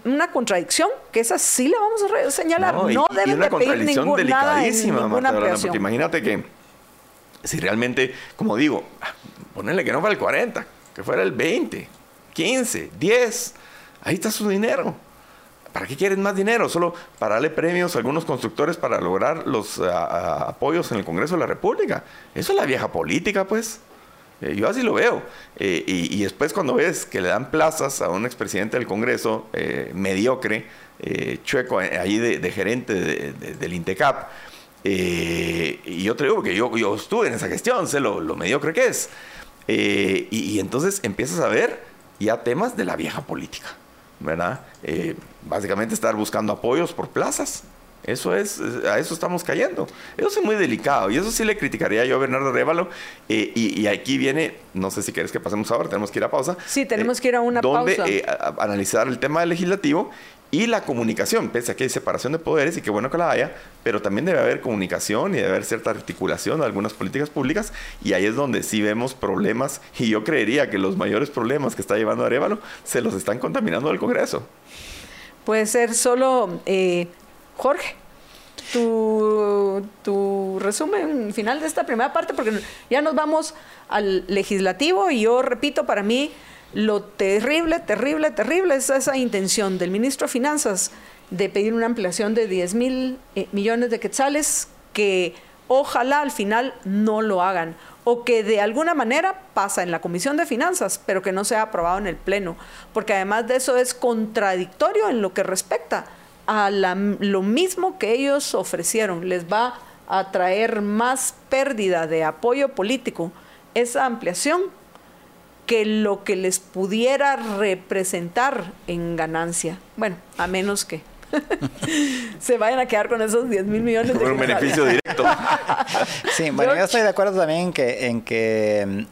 Speaker 2: una contradicción que esa sí la vamos a señalar. No,
Speaker 3: no debe una contradicción delicadísima, Marta, imagínate que si realmente, como digo, ponerle que no fuera el 40, que fuera el 20, 15, 10, Ahí está su dinero. ¿Para qué quieren más dinero? Solo para darle premios a algunos constructores para lograr los apoyos en el Congreso de la República. Eso es la vieja política, pues. Eh, yo así lo veo. Eh, y, después cuando ves que le dan plazas a un expresidente del Congreso eh, mediocre, chueco, ahí de, gerente del INTECAP, y yo te digo que yo, estuve en esa gestión, sé lo, mediocre que es. Y entonces empiezas a ver ya temas de la vieja política. ¿Verdad? Eh, básicamente estar buscando apoyos por plazas. Eso es, a eso estamos cayendo. Eso es muy delicado y eso sí le criticaría yo a Bernardo Révalo. Eh, y, aquí viene, no sé si quieres que pasemos ahora, tenemos que ir a pausa.
Speaker 2: Sí, tenemos que ir a una
Speaker 3: donde,
Speaker 2: pausa.
Speaker 3: Eh, analizar el tema legislativo y la comunicación, pese a que hay separación de poderes y qué bueno que la haya, pero también debe haber comunicación y debe haber cierta articulación de algunas políticas públicas y ahí es donde sí vemos problemas y yo creería que los mayores problemas que está llevando Arevalo se los están contaminando al Congreso.
Speaker 2: Puede ser solo, eh, Jorge, tu, tu resumen final de esta primera parte, porque ya nos vamos al legislativo y yo repito, para mí lo terrible, terrible, terrible es esa intención del ministro de Finanzas de pedir una ampliación de 10 mil eh, millones de quetzales que ojalá al final no lo hagan o que de alguna manera pasa en la Comisión de Finanzas, pero que no sea aprobado en el Pleno, porque además de eso es contradictorio en lo que respecta a lo mismo que ellos ofrecieron. Les va a traer más pérdida de apoyo político esa ampliación que lo que les pudiera representar en ganancia. Bueno, a menos que se vayan a quedar con esos 10 mil millones
Speaker 3: de Con un beneficio directo.
Speaker 1: sí, bueno, yo estoy de acuerdo también en que, en que mm,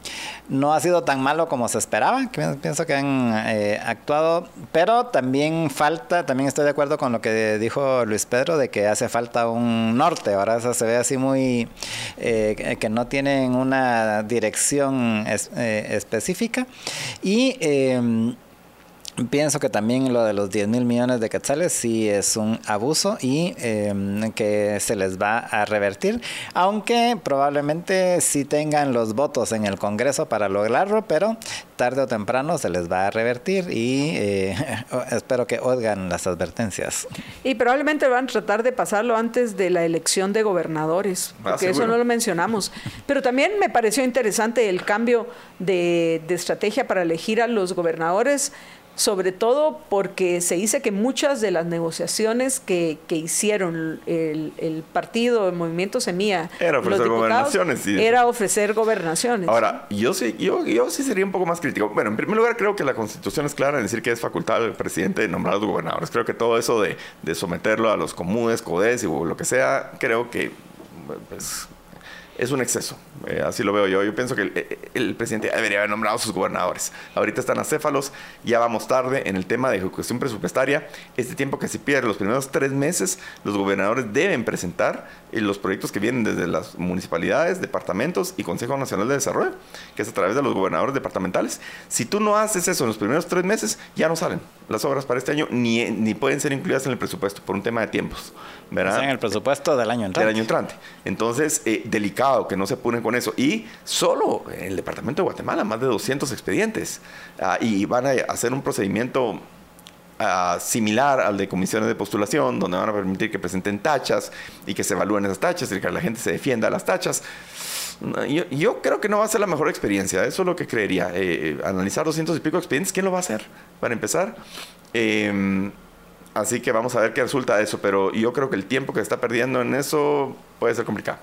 Speaker 1: no ha sido tan malo como se esperaba, que pienso que han eh, actuado, pero también falta, también estoy de acuerdo con lo que dijo Luis Pedro, de que hace falta un norte, ahora eso se ve así muy, eh, que no tienen una dirección eh, específica y em, Pienso que también lo de los 10 mil millones de quetzales sí es un abuso y em, que se les va a revertir, aunque probablemente sí tengan los votos en el Congreso para lograrlo, pero tarde o temprano se les va a revertir y eh, espero que oigan las advertencias.
Speaker 2: Y probablemente van a tratar de pasarlo antes de la elección de gobernadores, ah, porque eso no lo mencionamos. Pero también me pareció interesante el cambio de, de estrategia para elegir a los gobernadores sobre todo porque se dice que muchas de las negociaciones que, que hicieron el, el, partido, el movimiento Semilla,
Speaker 3: era ofrecer gobernaciones.
Speaker 2: Era ofrecer gobernaciones.
Speaker 3: Ahora, yo sí, yo, yo sí sería un poco más crítico. Bueno, en primer lugar, creo que la constitución es clara en decir que es facultad del presidente de nombrar a los gobernadores. Creo que todo eso de, de someterlo a los comunes, CODES y lo que sea, creo que pues, es un exceso. Eh, así lo veo yo. Yo pienso que el, el, presidente debería haber nombrado a sus gobernadores. Ahorita están acéfalos, ya vamos tarde en el tema de ejecución presupuestaria. Este tiempo que se pierde, los primeros tres meses, los gobernadores deben presentar eh, los proyectos que vienen desde las municipalidades, departamentos y Consejo Nacional de Desarrollo, que es a través de los gobernadores departamentales. Si tú no haces eso en los primeros tres meses, ya no salen las obras para este año, ni, ni pueden ser incluidas en el presupuesto por un tema de tiempos. ¿verdad?
Speaker 1: en el presupuesto del año entrante.
Speaker 3: Del año entrante. Entonces, eh, delicado que no se apuren con eso. Y solo en el departamento de Guatemala, más de 200 expedientes. Ah, y van a hacer un procedimiento ah, similar al de comisiones de postulación, donde van a permitir que presenten tachas y que se evalúen esas tachas y que la gente se defienda las tachas. Yo, creo que no va a ser la mejor experiencia, eso es lo que creería. Eh, analizar 200 y pico expedientes, ¿quién lo va a hacer? Para empezar. Em, así que vamos a ver qué resulta de eso, pero yo creo que el tiempo que está perdiendo en eso puede ser complicado.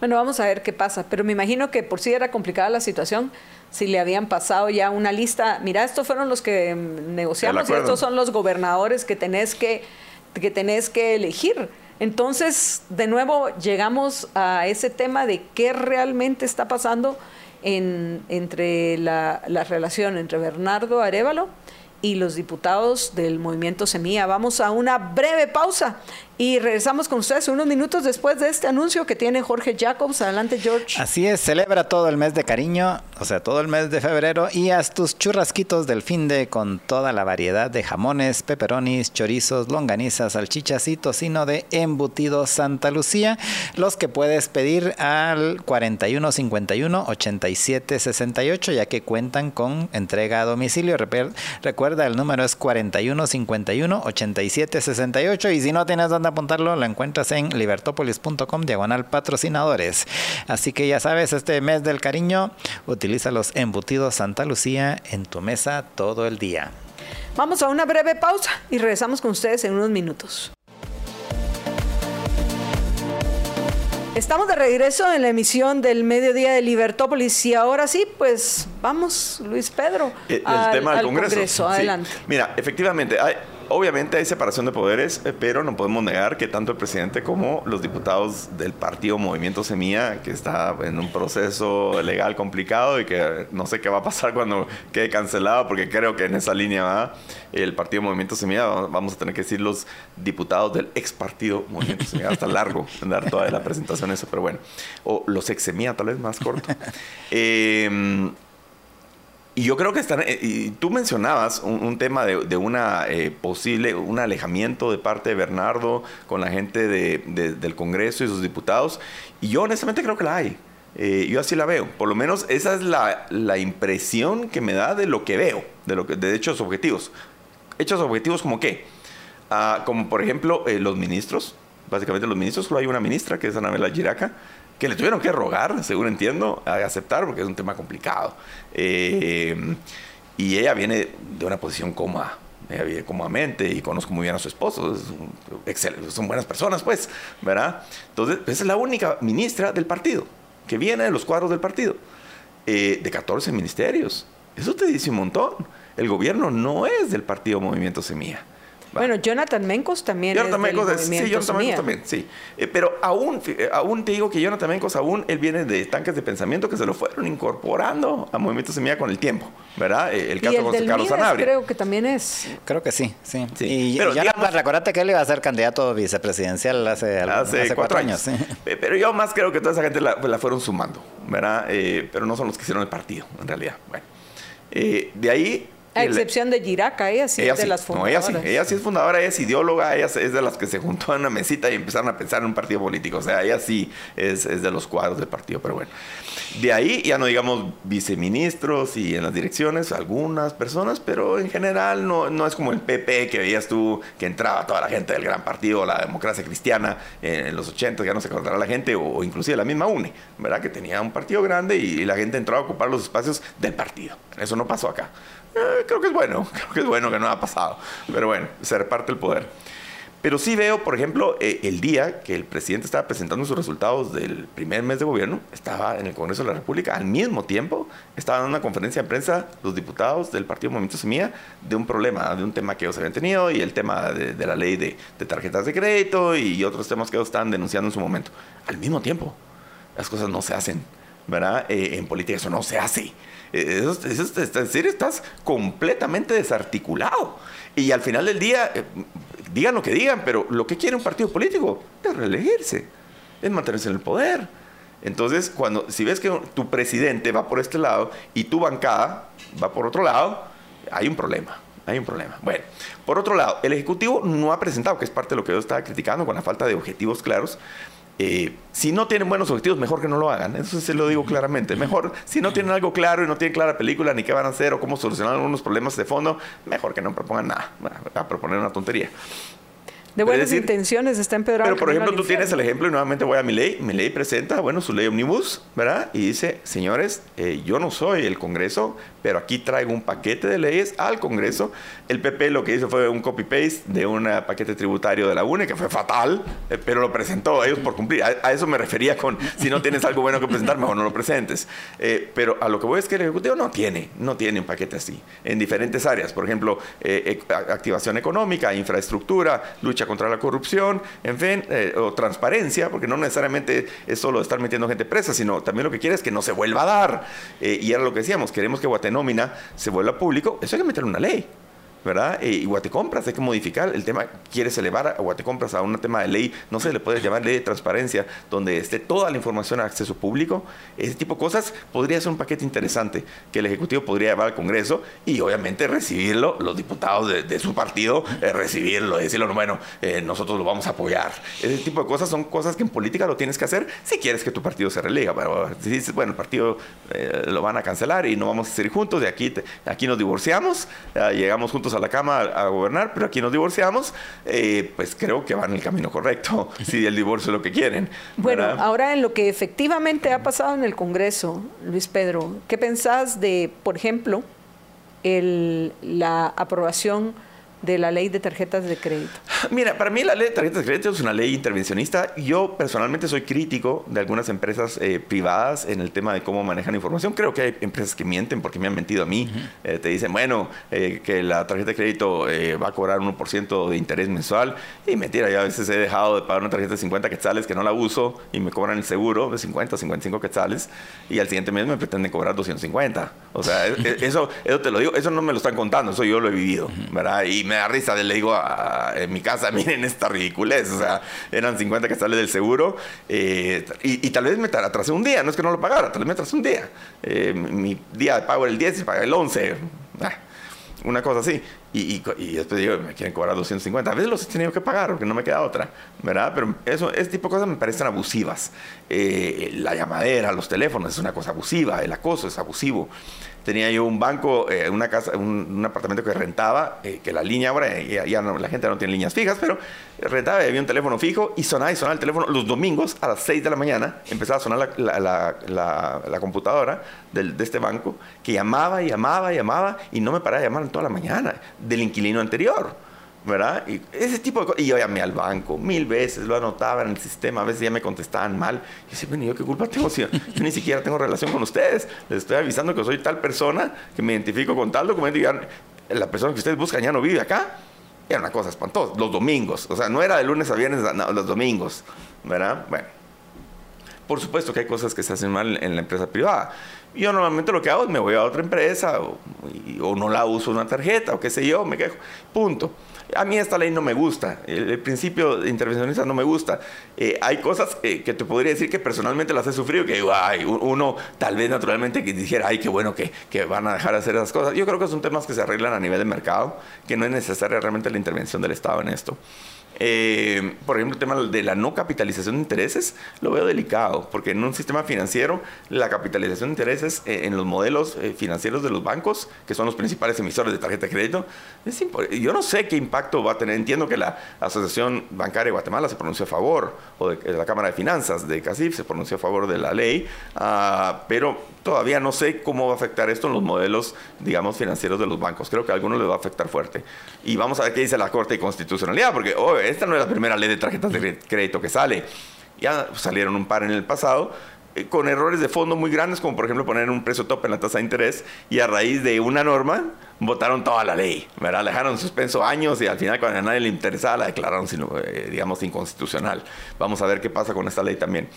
Speaker 2: Bueno, vamos a ver qué pasa, pero me imagino que por sí era complicada la situación si le habían pasado ya una lista, mira, estos fueron los que mm, negociamos y estos son los gobernadores que tenés que, que tenés que elegir. Entonces, de nuevo, llegamos a ese tema de qué realmente está pasando en, entre la, la relación entre Bernardo Arevalo y los diputados del movimiento Semilla. Vamos a una breve pausa y regresamos con ustedes unos minutos después de este anuncio que tiene Jorge Jacobs. Adelante, George.
Speaker 1: Así es, celebra todo el mes de cariño, o sea, todo el mes de febrero y haz tus churrasquitos del fin de con toda la variedad de jamones, peperonis, chorizos, longanizas, salchichas y tocino de embutido Santa Lucía, los que puedes pedir al 4151 8768 ya que cuentan con entrega a domicilio. Recuerda, el número es 4151 8768 y si no tienes donde apuntarlo, lo encuentras en libertopolis.com diagonal patrocinadores. Así que ya sabes, este mes del cariño, utiliza los embutidos Santa Lucía en tu mesa todo el día.
Speaker 2: Vamos a una breve pausa y regresamos con ustedes en unos minutos. Estamos de regreso en la emisión del mediodía de Libertópolis y ahora sí, pues vamos, Luis Pedro.
Speaker 3: El, tema del Congreso.
Speaker 2: Adelante.
Speaker 3: Mira, efectivamente, hay, obviamente hay separación de poderes, eh, pero no podemos negar que tanto el presidente como los diputados del partido Movimiento Semilla, que está en un proceso legal complicado y que no sé qué va a pasar cuando quede cancelado, porque creo que en esa línea va el partido Movimiento Semilla, vamos a tener que decir los diputados del ex partido Movimiento Semilla, hasta largo dar toda la presentación eso, pero bueno, o los ex Semilla tal vez más corto. eh, y yo creo que están, eh, y tú mencionabas un, tema de, una eh, posible, un alejamiento de parte de Bernardo con la gente del Congreso y sus diputados, y yo honestamente creo que la hay. Eh, yo así la veo. Por lo menos esa es la, la, impresión que me da de lo que veo, de, lo que, de hechos objetivos. Hechos objetivos como qué? Ah, como por ejemplo los ministros. Básicamente los ministros, solo hay una ministra que es Anabela Giraca que le tuvieron que rogar, según entiendo, a aceptar porque es un tema complicado. Eh, y ella viene de una posición cómoda, ella vive cómodamente y conozco muy bien a su esposo, son buenas personas, pues, ¿verdad? Entonces, esa es la única ministra del partido, que viene de los cuadros del partido, eh, de 14 ministerios. Eso te dice un montón. El gobierno no es del partido Movimiento Semilla.
Speaker 2: Bueno, Jonathan Mencos también
Speaker 3: Jonathan
Speaker 2: es
Speaker 3: Mencos es- sí, Jonathan Mencos también, sí. Eh, pero aún, eh, aún te digo que Jonathan Mencos aún, él viene de tanques de pensamiento que se lo fueron incorporando a Movimiento Semilla con el tiempo, ¿verdad? Eh, el
Speaker 2: Y
Speaker 3: caso de
Speaker 2: el
Speaker 3: José
Speaker 2: del
Speaker 3: Carlos Sanabria.
Speaker 2: creo que también es.
Speaker 1: Creo que sí, sí.
Speaker 3: Sí,
Speaker 1: Y
Speaker 3: pero
Speaker 1: ya
Speaker 3: digamos-
Speaker 1: recordate que él iba a ser candidato vicepresidencial hace, algo-
Speaker 3: Hace, cuatro, años.
Speaker 1: sí.
Speaker 3: Eh, Pero yo más creo que toda esa gente la, la fueron sumando, ¿verdad? Eh, pero no son los que hicieron el partido, en realidad. Bueno, Eh, de ahí...
Speaker 2: A excepción de Giraca, ella sí
Speaker 3: ella
Speaker 2: es de
Speaker 3: sí,
Speaker 2: las
Speaker 3: no, ella
Speaker 2: fundadoras.
Speaker 3: sí, ella sí es fundadora, ella es ideóloga, ella es de las que se juntó en una mesita y empezaron a pensar en un partido político. O sea, ella sí es, es de los cuadros del partido, pero bueno. De ahí ya no digamos viceministros y en las direcciones algunas personas, pero en general no, no es como el PP que veías tú que entraba toda la gente del gran partido, la democracia cristiana eh, en los 80, ya no se acordará la gente, o, o inclusive la misma UNE, ¿verdad? Que tenía un partido grande y, la gente entraba a ocupar los espacios del partido. Eso no pasó acá. Eh, creo que es bueno, creo que es bueno que no ha pasado. Pero bueno, se reparte el poder. Pero sí veo, por ejemplo, eh, el día que el presidente estaba presentando sus resultados del primer mes de gobierno, estaba en el Congreso de la República, al mismo tiempo estaban en una conferencia de prensa los diputados del Partido Movimiento Semilla de un problema, de un tema que ellos habían tenido y el tema de, de la ley de, de tarjetas de crédito y otros temas que ellos estaban denunciando en su momento. Al mismo tiempo, las cosas no se hacen, Eh, en política eso no se hace. Eh, Eso, es decir, estás completamente desarticulado. Y al final del día, eh, digan lo que digan, pero lo que quiere un partido político es reelegirse, es mantenerse en el poder. Entonces, cuando, si ves que tu presidente va por este lado y tu bancada va por otro lado, hay un problema. Hay un problema. Bueno, por otro lado, el Ejecutivo no ha presentado, que es parte de lo que yo estaba criticando con la falta de objetivos claros, eh, si no tienen buenos objetivos, mejor que no lo hagan. Eso se lo digo claramente. Mejor, si no tienen algo claro y no tienen clara película, ni qué van a hacer o cómo solucionar algunos problemas de fondo, mejor que no propongan nada. A proponer una tontería.
Speaker 2: De buenas
Speaker 3: decir,
Speaker 2: intenciones está empeorando.
Speaker 3: Pero, por ejemplo, tú tienes el ejemplo, y nuevamente voy a mi ley. Mi ley presenta, bueno, su ley omnibus, ¿verdad? Y dice, señores, eh, yo no soy el Congreso, pero aquí traigo un paquete de leyes al Congreso. El PP lo que hizo fue un copy-paste de un paquete tributario de la UNE, que fue fatal, eh, pero lo presentó a ellos por cumplir. A, a eso me refería con, si no tienes algo bueno que presentar, mejor no lo presentes. Eh, pero a lo que voy es que el Ejecutivo no tiene, no tiene un paquete así, en diferentes áreas. Por ejemplo, activación económica, infraestructura, lucha contra la corrupción, en fin, eh, o transparencia, porque no necesariamente es solo estar metiendo gente presa, sino también lo que quiere es que no se vuelva a dar. Eh, y era lo que decíamos, queremos que Guatenómina se vuelva público, eso hay que meterle una ley. ¿Verdad? Eh, y Guatecompras hay que modificar el tema, quieres elevar a Guatecompras a un tema de ley, no se le puede llamar ley de transparencia, donde esté toda la información a acceso público, ese tipo de cosas podría ser un paquete interesante que el Ejecutivo podría llevar al Congreso y obviamente recibirlo, los diputados de, su partido, eh, recibirlo, decirlo, bueno, eh, nosotros lo vamos a apoyar. Ese tipo de cosas son cosas que en política lo tienes que hacer si quieres que tu partido se relega, pero si dices, bueno, el partido eh, lo van a cancelar y no vamos a seguir juntos, de aquí, aquí nos divorciamos, llegamos juntos a la cama a, a gobernar, pero aquí nos divorciamos, eh, pues creo que van en el camino correcto, si el divorcio es lo que quieren.
Speaker 2: Bueno,
Speaker 3: ¿verdad?
Speaker 2: ahora en lo que efectivamente ha pasado en el Congreso, Luis Pedro, ¿qué pensás de, por ejemplo, el- la aprobación de la ley de tarjetas de crédito?
Speaker 3: Mira, para mí la ley de tarjetas de crédito es una ley intervencionista. Yo personalmente soy crítico de algunas empresas eh, privadas en el tema de cómo manejan información. Creo que hay empresas que mienten porque me han mentido a mí. Eh, te dicen, bueno, eh, que la tarjeta de crédito eh, va a cobrar 1% de interés mensual. Y mentira, yo a veces he dejado de pagar una tarjeta de 50 quetzales que no la uso y me cobran el seguro de 50, 55 quetzales. Y al siguiente mes me pretenden cobrar 250. O sea, e- e- eso, eso te lo digo, eso no me lo están contando, eso yo lo he vivido, ¿verdad? Y me da risa, le digo a, en mi casa, miren esta ridiculez, o sea, eran 50 que sale del seguro eh, y, tal vez me tra- atrasé un día, no es que no lo pagara, tal vez me atrasé un día. Eh, mi día de pago era el 10 y pagué el 11. Ah, una cosa así. Y después digo, me quieren cobrar 250. A veces los he tenido que pagar porque no me queda otra, ¿verdad? Pero eso, ese tipo de cosas me parecen abusivas. Eh, la llamadera, los teléfonos es una cosa abusiva, el acoso es abusivo. Tenía yo un banco, eh, una casa, un, apartamento que rentaba, eh, que la línea ahora, eh, ya, no- la gente no tiene líneas fijas, pero rentaba, había un teléfono fijo y sonaba y sonaba el teléfono los domingos a las 6 de la mañana, empezaba a sonar la- la- la computadora del- de este banco, que llamaba y llamaba y llamaba y no me paraba de llamar en toda la mañana del inquilino anterior. ¿Verdad? Y ese tipo de cosas. Y yo llamé al banco mil veces, lo anotaba en el sistema, a veces ya me contestaban mal. Y decía, bueno, ¿y ¿yo qué culpa tengo yo ni siquiera tengo relación con ustedes? Les estoy avisando que soy tal persona, que me identifico con tal documento y ya la persona que ustedes buscan ya no vive acá. era una cosa espantosa. Los domingos, o sea, no era de lunes a viernes, los domingos, ¿verdad? Bueno, por supuesto que hay cosas que se hacen mal en la empresa privada. Yo normalmente lo que hago es me voy a otra empresa o, o no la uso una tarjeta o qué sé yo, me quejo. Punto. A mí esta ley no me gusta, el, principio intervencionista no me gusta. Eh, hay cosas que te podría decir que personalmente las he sufrido, que ay, uno tal vez naturalmente que dijera, ay, qué bueno que, que, van a dejar de hacer esas cosas. Yo creo que son temas que se arreglan a nivel de mercado, que no es necesaria realmente la intervención del Estado en esto. Eh, por ejemplo, el tema de la no capitalización de intereses lo veo delicado, porque en un sistema financiero la capitalización de intereses eh, en los modelos eh, financieros de los bancos, que son los principales emisores de tarjeta de crédito, es yo no sé qué impacto va a tener. Entiendo que la Asociación Bancaria de Guatemala se pronunció a favor, o de, la Cámara de Finanzas de CACIF se pronunció a favor de la ley, uh, pero todavía no sé cómo va a afectar esto en los modelos, digamos, financieros de los bancos. Creo que a algunos les va a afectar fuerte. Y vamos a ver qué dice la Corte de Constitucionalidad, porque oh, esta no es la primera ley de tarjetas de crédito que sale. Ya salieron un par en el pasado eh, con errores de fondo muy grandes, como por ejemplo poner un precio tope en la tasa de interés y a raíz de una norma votaron toda la ley, ¿verdad? Dejaron en suspenso años y al final cuando a nadie le interesaba la declararon, eh, digamos, inconstitucional. Vamos a ver qué pasa con esta ley también.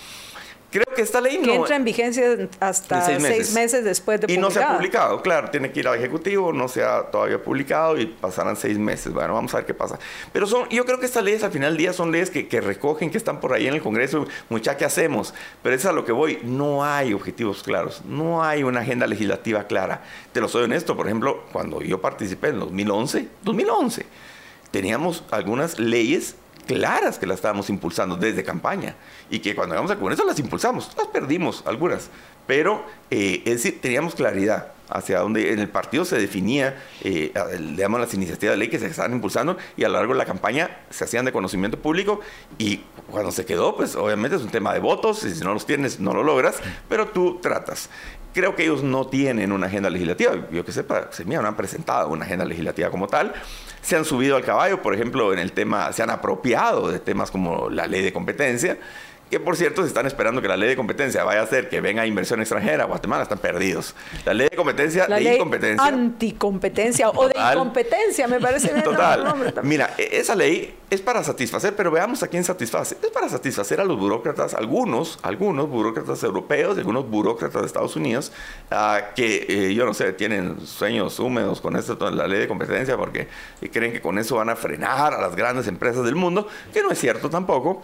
Speaker 3: Creo que esta ley
Speaker 2: no... Que entra en vigencia hasta seis meses. después de
Speaker 3: Y no se ha publicado, claro, tiene que ir al Ejecutivo, no se ha todavía publicado y pasarán seis meses. Bueno, vamos a ver qué pasa. Pero son, yo creo que estas leyes al final del día son leyes que, que recogen, que están por ahí en el Congreso. Mucha, ¿qué hacemos? Pero es a lo que voy. No hay objetivos claros, no hay una agenda legislativa clara. Te lo soy honesto, por ejemplo, cuando yo participé en 2011, 2011, teníamos algunas leyes claras que las estábamos impulsando desde campaña. Y que cuando llegamos al Congreso las impulsamos, las perdimos algunas, pero eh, es decir, teníamos claridad hacia dónde en el partido se definía, eh, digamos, las iniciativas de ley que se estaban impulsando y a lo largo de la campaña se hacían de conocimiento público y cuando se quedó, pues obviamente es un tema de votos y si no los tienes no lo logras, pero tú tratas. Creo que ellos no tienen una agenda legislativa. Yo que sepa, se me han presentado una agenda legislativa como tal. Se han subido al caballo, por ejemplo, en el tema, se han apropiado de temas como la ley de competencia que por cierto se están esperando que la ley de competencia vaya a hacer que venga inversión extranjera. Guatemala están perdidos. La ley de competencia,
Speaker 2: la ley incompetencia. Anticompetencia o de incompetencia, me parece bien.
Speaker 3: Total. Mira, e-, esa ley es para satisfacer, pero veamos a quién satisface. Es para satisfacer a los burócratas, algunos, algunos burócratas europeos, algunos burócratas de Estados Unidos, uh, que eh, yo no sé, tienen sueños húmedos con esto, la ley de competencia, porque creen que con eso van a frenar a las grandes empresas del mundo, que no es cierto tampoco.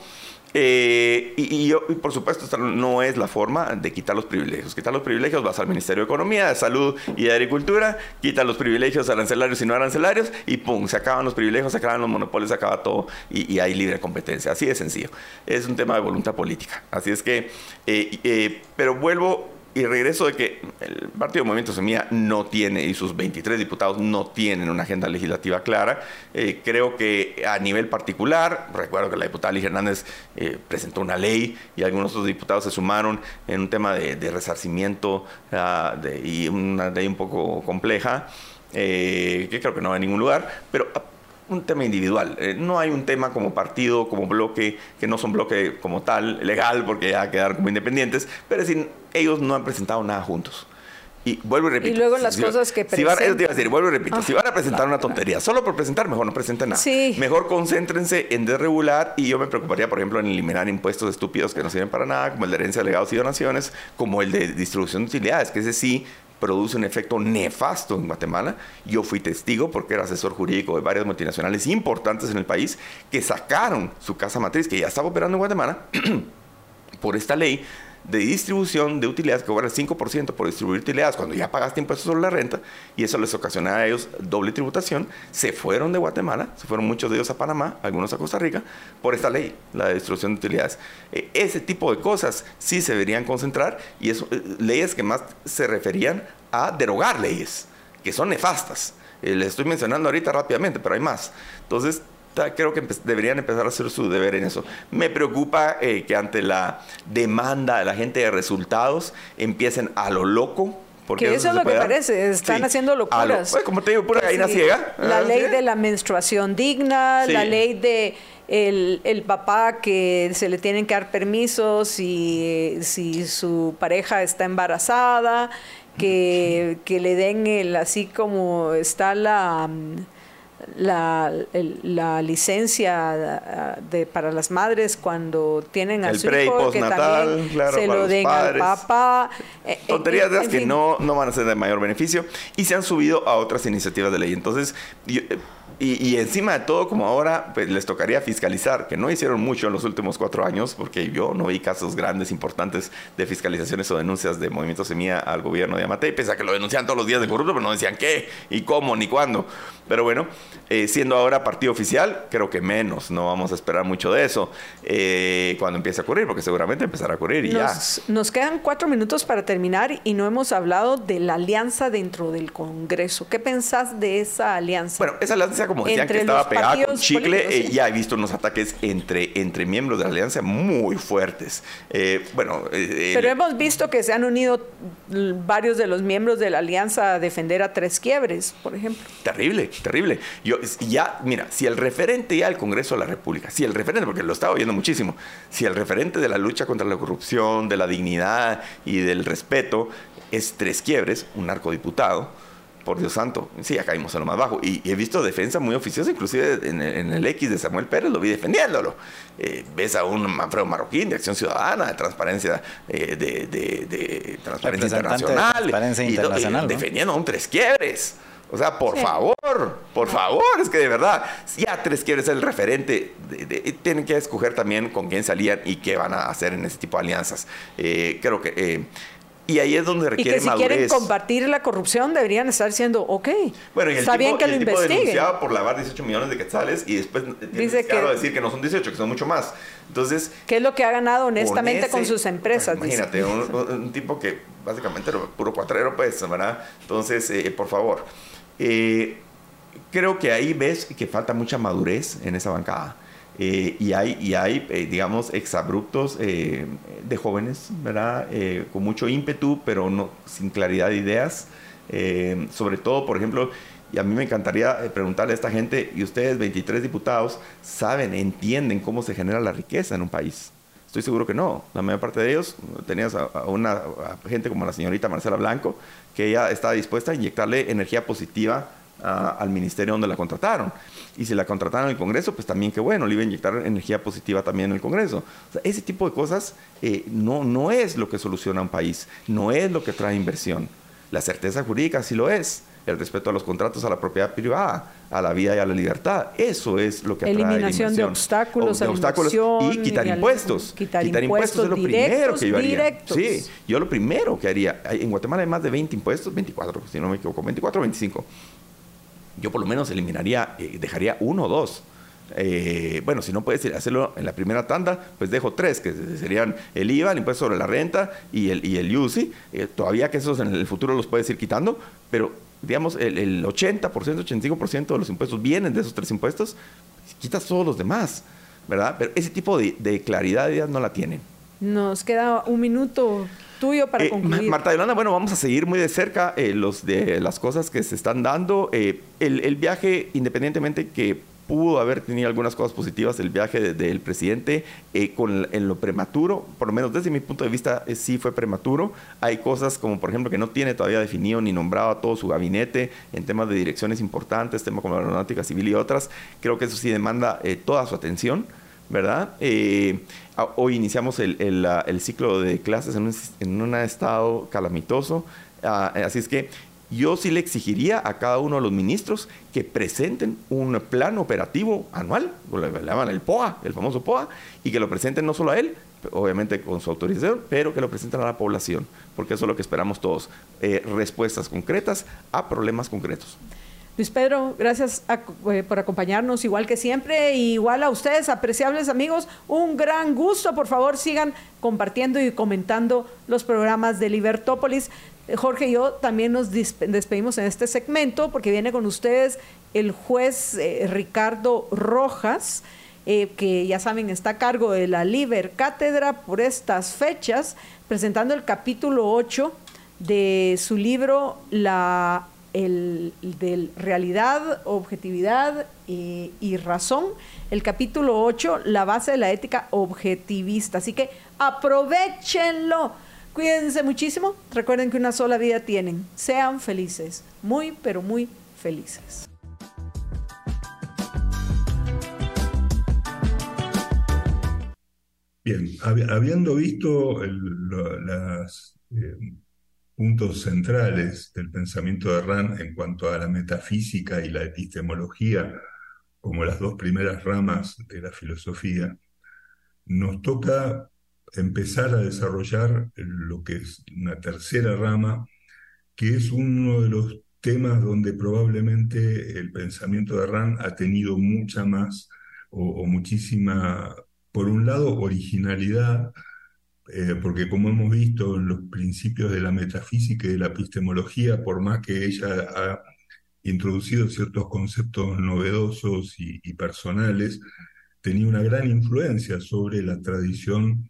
Speaker 3: Eh, y, por supuesto, esta no es la forma de quitar los privilegios. Quitar los privilegios vas al Ministerio de Economía, de Salud y de Agricultura, quita los privilegios arancelarios y no arancelarios y pum, se acaban los privilegios, se acaban los monopolios, se acaba todo y, hay libre competencia. Así de sencillo. Es un tema de voluntad política. Así es que, eh, eh, pero vuelvo y regreso de que el Partido Movimiento Semilla no tiene, y sus 23 diputados no tienen una agenda legislativa clara. Eh, creo que a nivel particular, recuerdo que la diputada Ligia Hernández eh, presentó una ley y algunos otros diputados se sumaron en un tema de, resarcimiento ah, y una ley un poco compleja, eh, que creo que no va a ningún lugar, pero un tema individual. Eh, no hay un tema como partido, como bloque, que no son bloque como tal, legal, porque ya quedaron como independientes, pero es decir, ellos no han presentado nada juntos. Y vuelvo y repito.
Speaker 2: Y luego las cosas que
Speaker 3: presentan. Si van, te iba a decir, vuelvo y repito. si van a presentar una tontería, solo por presentar, mejor no presenten nada.
Speaker 2: Sí.
Speaker 3: Mejor concéntrense en desregular y yo me preocuparía, por ejemplo, en eliminar impuestos estúpidos que no sirven para nada, como el de herencia de legados y donaciones, como el de distribución de utilidades, que ese sí produce un efecto nefasto en Guatemala. Yo fui testigo porque era asesor jurídico de varias multinacionales importantes en el país que sacaron su casa matriz, que ya estaba operando en Guatemala, por esta ley de distribución de utilidades que cobran el 5% por distribuir utilidades cuando ya pagaste impuestos sobre la renta y eso les ocasionaba a ellos doble tributación, se fueron de Guatemala, se fueron muchos de ellos a Panamá, algunos a Costa Rica, por esta ley, la de distribución de utilidades. E, ese tipo de cosas sí se deberían concentrar y eso, eh, leyes que más se referían a derogar leyes, que son nefastas. Eh, les estoy mencionando ahorita rápidamente, pero hay más. Entonces, creo que deberían empezar a hacer su deber en eso. Me preocupa eh, que ante la demanda de la gente de resultados empiecen a lo loco.
Speaker 2: Porque que eso, es lo que parece, están haciendo locuras.
Speaker 3: Pues, como te digo, pura gallina ciega.
Speaker 2: La ah, ley de la menstruación digna, la ley de el, el, papá que se le tienen que dar permisos si, si su pareja está embarazada, que, que le den el así como está la la, la licencia de, para las madres cuando tienen a
Speaker 3: el
Speaker 2: su hijo, que también se lo den al papá.
Speaker 3: Eh, Tonterías de que no, no van a ser de mayor beneficio y se han subido a otras iniciativas de ley. Entonces, yo, y, encima de todo, como ahora pues, les tocaría fiscalizar, que no hicieron mucho en los últimos cuatro años, porque yo no vi casos grandes, importantes de fiscalizaciones o denuncias de Movimiento Semilla al gobierno de Amatei, pese a que lo denunciaban todos los días de corrupto, pero no decían qué, y cómo, ni cuándo. Pero bueno, eh, siendo ahora partido oficial, creo que menos, no vamos a esperar mucho de eso eh, cuando empiece a ocurrir, porque seguramente empezará a ocurrir y
Speaker 2: nos,
Speaker 3: ya.
Speaker 2: Nos quedan cuatro minutos para terminar y no hemos hablado de la alianza dentro del Congreso. ¿Qué pensás de esa alianza?
Speaker 3: Bueno, esa alianza, como decían, que estaba pegada con chicle, eh, ya he visto unos ataques entre, entre miembros de la alianza muy fuertes. bueno,
Speaker 2: pero hemos visto que se han unido varios de los miembros de la alianza a defender a Tres Quiebres, por ejemplo.
Speaker 3: Terrible terrible. Yo, ya, mira, si el referente ya del Congreso de la República, si el referente, porque lo estaba oyendo muchísimo, si el referente de la lucha contra la corrupción, de la dignidad y del respeto es Tres Quiebres, un narcodiputado, por Dios santo, sí, ya caímos a lo más bajo. Y, he visto defensa muy oficiosa, inclusive en, el X de Samuel Pérez, lo vi defendiéndolo. Eh, ves a un Manfredo Marroquín de Acción Ciudadana, de Transparencia, eh, de, Transparencia Internacional.
Speaker 1: Transparencia Internacional.
Speaker 3: Defendiendo a un Tres Quiebres. O sea, por favor, por favor, es que de verdad, ya tres quieren ser el referente, tienen que escoger también con quién salían y qué van a hacer en ese tipo de alianzas. Eh, creo que... Eh, y ahí es donde requiere
Speaker 2: y que si quieren combatir la corrupción deberían estar diciendo, ok,
Speaker 3: bueno, y el está tipo, bien que lo el tipo por lavar 18 millones de quetzales y después dice que decir que no son 18, que son mucho más. Entonces...
Speaker 2: ¿Qué es lo que ha ganado honestamente con sus empresas?
Speaker 3: Imagínate, un, tipo que básicamente era puro cuatrero, pues, ¿verdad? Entonces, eh, por favor. Eh, creo que ahí ves que falta mucha madurez en esa bancada. Eh, y hay, y hay eh, digamos, exabruptos de jóvenes, ¿verdad? con mucho ímpetu, pero no, sin claridad de ideas. sobre todo, por ejemplo, y a mí me encantaría preguntarle a esta gente, ¿y ustedes, 23 diputados, saben, entienden cómo se genera la riqueza en un país? Estoy seguro que no. La mayor parte de ellos, tenías a, una gente como la señorita Marcela Blanco, que ella está dispuesta a inyectarle energía positiva al ministerio donde la contrataron. Y si la contrataron en el Congreso, pues también qué bueno, le iba a inyectar energía positiva también en el Congreso. ese tipo de cosas eh, no, no es lo que soluciona un país, no es lo que trae inversión. La certeza jurídica sí lo es, el respeto a los contratos, a la propiedad privada, a la vida y a la libertad. Eso es lo que atrae
Speaker 2: Eliminación de obstáculos, de obstáculos
Speaker 3: y quitar impuestos.
Speaker 2: Quitar, impuestos, es lo primero que yo haría.
Speaker 3: Sí, yo lo primero que haría. En Guatemala hay más de 20 impuestos, 24, si no me equivoco, 24 o 25. Yo por lo menos eliminaría, eh, dejaría uno o dos. Eh, bueno, si no puedes hacerlo en la primera tanda, pues dejo tres, que serían el IVA, el impuesto sobre la renta y el, y el UCI. Eh, todavía que esos en el futuro los puedes ir quitando, pero digamos, el, el 80%, 85% de los impuestos vienen de esos tres impuestos, quitas todos los demás, ¿verdad? Pero ese tipo de, claridad ya no la tienen.
Speaker 2: Nos queda un minuto tuyo para eh, concluir.
Speaker 3: Marta Yolanda, bueno, vamos a seguir muy de cerca eh, los de las cosas que se están dando. Eh, el, el, viaje, independientemente que pudo haber tenido algunas cosas positivas el viaje del presidente eh, con, en lo prematuro, por lo menos desde mi punto de vista eh, sí fue prematuro. Hay cosas como por ejemplo que no tiene todavía definido ni nombrado a todo su gabinete en temas de direcciones importantes, temas como la aeronáutica civil y otras. Creo que eso sí demanda eh, toda su atención. ¿Verdad? hoy iniciamos el, el, ciclo de clases en un, en un estado calamitoso, ah, así es que yo sí le exigiría a cada uno de los ministros que presenten un plan operativo anual, le llaman el POA, el famoso POA, y que lo presenten no solo a él, obviamente con su autorización, pero que lo presenten a la población, porque eso es lo que esperamos todos, eh, respuestas concretas a problemas concretos.
Speaker 2: Luis Pedro, gracias eh, por acompañarnos, igual que siempre, igual a ustedes, apreciables amigos, un gran gusto. Por favor, sigan compartiendo y comentando los programas de Libertópolis. Jorge y yo también nos despedimos en este segmento porque viene con ustedes el juez eh, Ricardo Rojas, eh, que ya saben está a cargo de la Liber Cátedra por estas fechas, presentando el capítulo 8 de su libro La el, de realidad, objetividad y, razón, el capítulo 8, la base de la ética objetivista. Así que aprovechenlo. Cuídense muchísimo. Recuerden que una sola vida tienen. Sean felices. Muy, pero muy felices.
Speaker 4: Bien, habiendo visto las... Eh, puntos centrales del pensamiento de Rand en cuanto a la metafísica y la epistemología como las dos primeras ramas de la filosofía, nos toca empezar a desarrollar lo que es una tercera rama, que es uno de los temas donde probablemente el pensamiento de Rand ha tenido mucha más o, muchísima, por un lado, originalidad, eh, porque como hemos visto en los principios de la metafísica y de la epistemología, por más que ella ha introducido ciertos conceptos novedosos y, personales, tenía una gran influencia sobre la tradición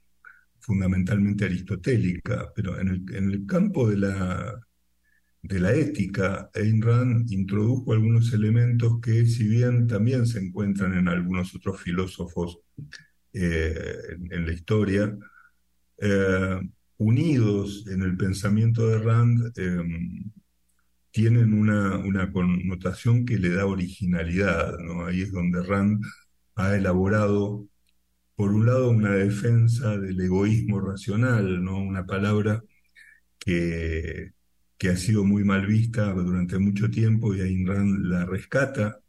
Speaker 4: fundamentalmente aristotélica, pero en el, campo de la, ética, Ayn Rand introdujo algunos elementos que, si bien también se encuentran en algunos otros filósofos eh, en, la historia, eh, unidos en el pensamiento de Rand, em, tienen una, una, connotación que le da originalidad, ¿no? Ahí es donde Rand ha elaborado, por un lado, una defensa del egoísmo racional, ¿no? Una palabra que, que ha sido muy mal vista durante mucho tiempo y Ayn Rand la rescata.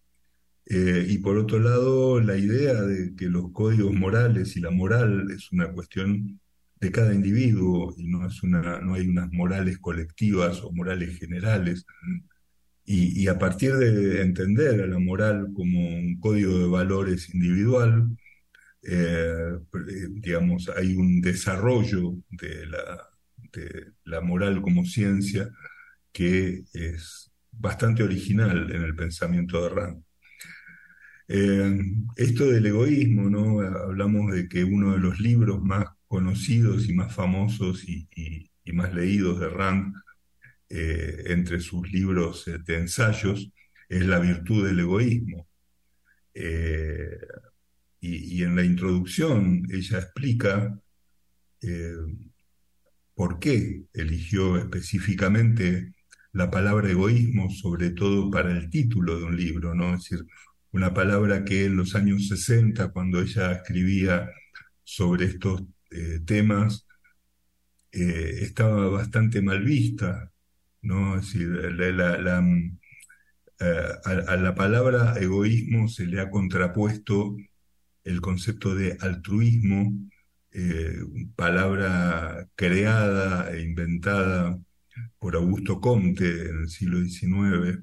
Speaker 4: Eh, y por otro lado, la idea de que los códigos morales y la moral es una cuestión de cada individuo y no, es una, no hay unas morales colectivas o morales generales. Y, a partir de entender a la moral como un código de valores individual, eh, digamos, hay un desarrollo de la, de la moral como ciencia que es bastante original en el pensamiento de Rand. Eh, esto del egoísmo, ¿no? Hablamos de que uno de los libros más conocidos y más famosos y, más leídos de Rand, eh, entre sus libros eh, de ensayos, es La virtud del egoísmo. y, en la introducción ella explica por qué eligió específicamente la palabra egoísmo, sobre todo para el título de un libro, ¿no? Es decir, una palabra que en los años 60, cuando ella escribía sobre estos eh, temas, eh, estaba bastante mal vista, ¿no? Es la, mm, eh, a, la palabra egoísmo se le ha contrapuesto el concepto de altruismo, palabra creada e inventada por Augusto Comte en el siglo XIX,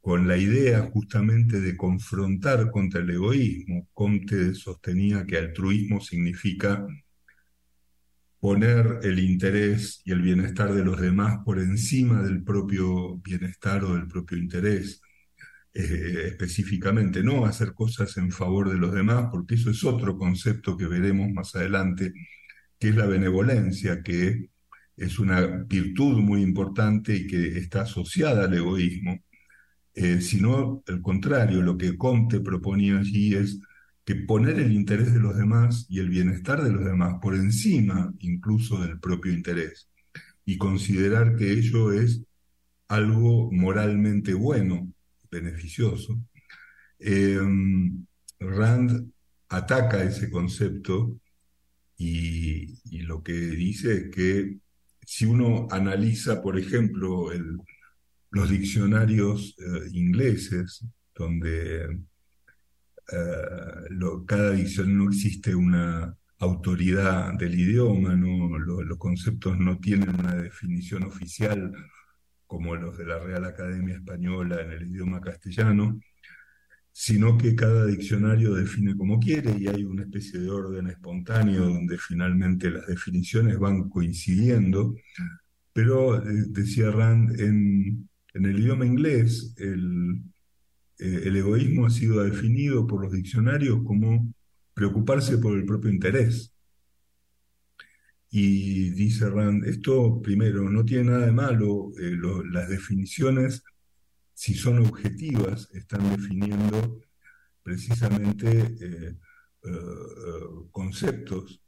Speaker 4: con la idea justamente de confrontar contra el egoísmo. Comte sostenía que altruismo significa poner el interés y el bienestar de los demás por encima del propio bienestar o del propio interés. Eh, específicamente, no hacer cosas en favor de los demás, porque eso es otro concepto que veremos más adelante, que es la benevolencia, que es una virtud muy importante y que está asociada al egoísmo eh, sino el contrario, lo que Comte proponía allí es que poner el interés de los demás y el bienestar de los demás por encima incluso del propio interés y considerar que ello es algo moralmente bueno, beneficioso. Em, Rand ataca ese concepto y, lo que dice es que si uno analiza, por ejemplo, los diccionarios eh, ingleses, donde eh, cada diccionario no existe una autoridad del idioma, ¿no? los conceptos no tienen una definición oficial como los de la Real Academia Española en el idioma castellano, sino que cada diccionario define como quiere y hay una especie de orden espontáneo donde finalmente las definiciones van coincidiendo. Pero, eh, decía Rand, en, en el idioma inglés, el, eh, el egoísmo ha sido definido por los diccionarios como preocuparse por el propio interés. Y dice Rand, esto primero no tiene nada de malo, eh, las definiciones, si son objetivas, están definiendo precisamente eh, conceptos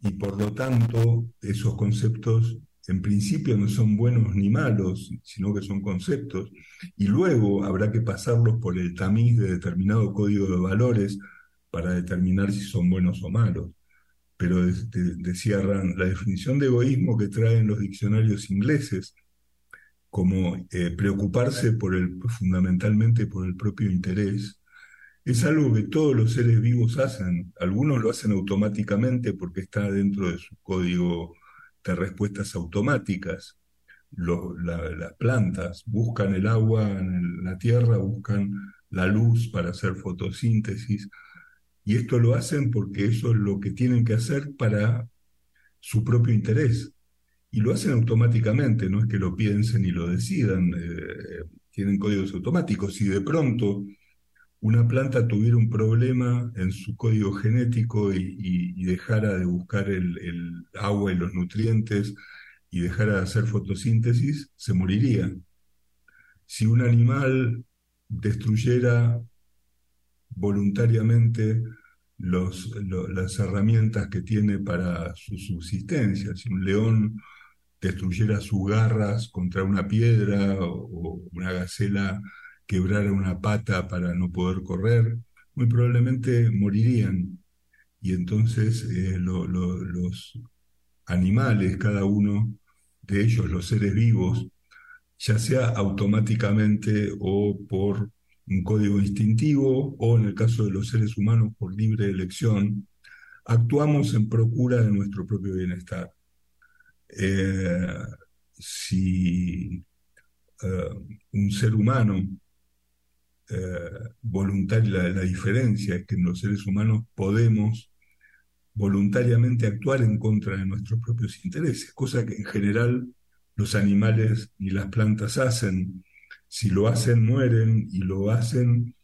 Speaker 4: y por lo tanto esos conceptos en principio no son buenos ni malos, sino que son conceptos, y luego habrá que pasarlos por el tamiz de determinado código de valores para determinar si son buenos o malos. pero decía Rand, la definición de egoísmo que traen los diccionarios ingleses como eh, preocuparse por el, fundamentalmente por el propio interés, es algo que todos los seres vivos hacen. Algunos lo hacen automáticamente porque está dentro de su código de respuestas automáticas. las plantas buscan el agua en la tierra, buscan la luz para hacer fotosíntesis. Y esto lo hacen porque eso es lo que tienen que hacer para su propio interés y lo hacen automáticamente, no es que lo piensen y lo decidan, eh, tienen códigos automáticos. Si de pronto una planta tuviera un problema en su código genético y, dejara de buscar el, agua y los nutrientes y dejara de hacer fotosíntesis, se moriría. Si un animal destruyera voluntariamente las herramientas que tiene para su subsistencia, si un león destruyera sus garras contra una piedra o, una gacela quebrara una pata para no poder correr, muy probablemente morirían. Y entonces eh, los animales, cada uno de ellos, los seres vivos, ya sea automáticamente o por un código instintivo o en el caso de los seres humanos por libre elección, actuamos en procura de nuestro propio bienestar. Eh, si eh, un ser humano eh, voluntario, la, la, diferencia es que los seres humanos podemos voluntariamente actuar en contra de nuestros propios intereses, cosa que en general los animales ni las plantas hacen. Si lo hacen, mueren y lo hacen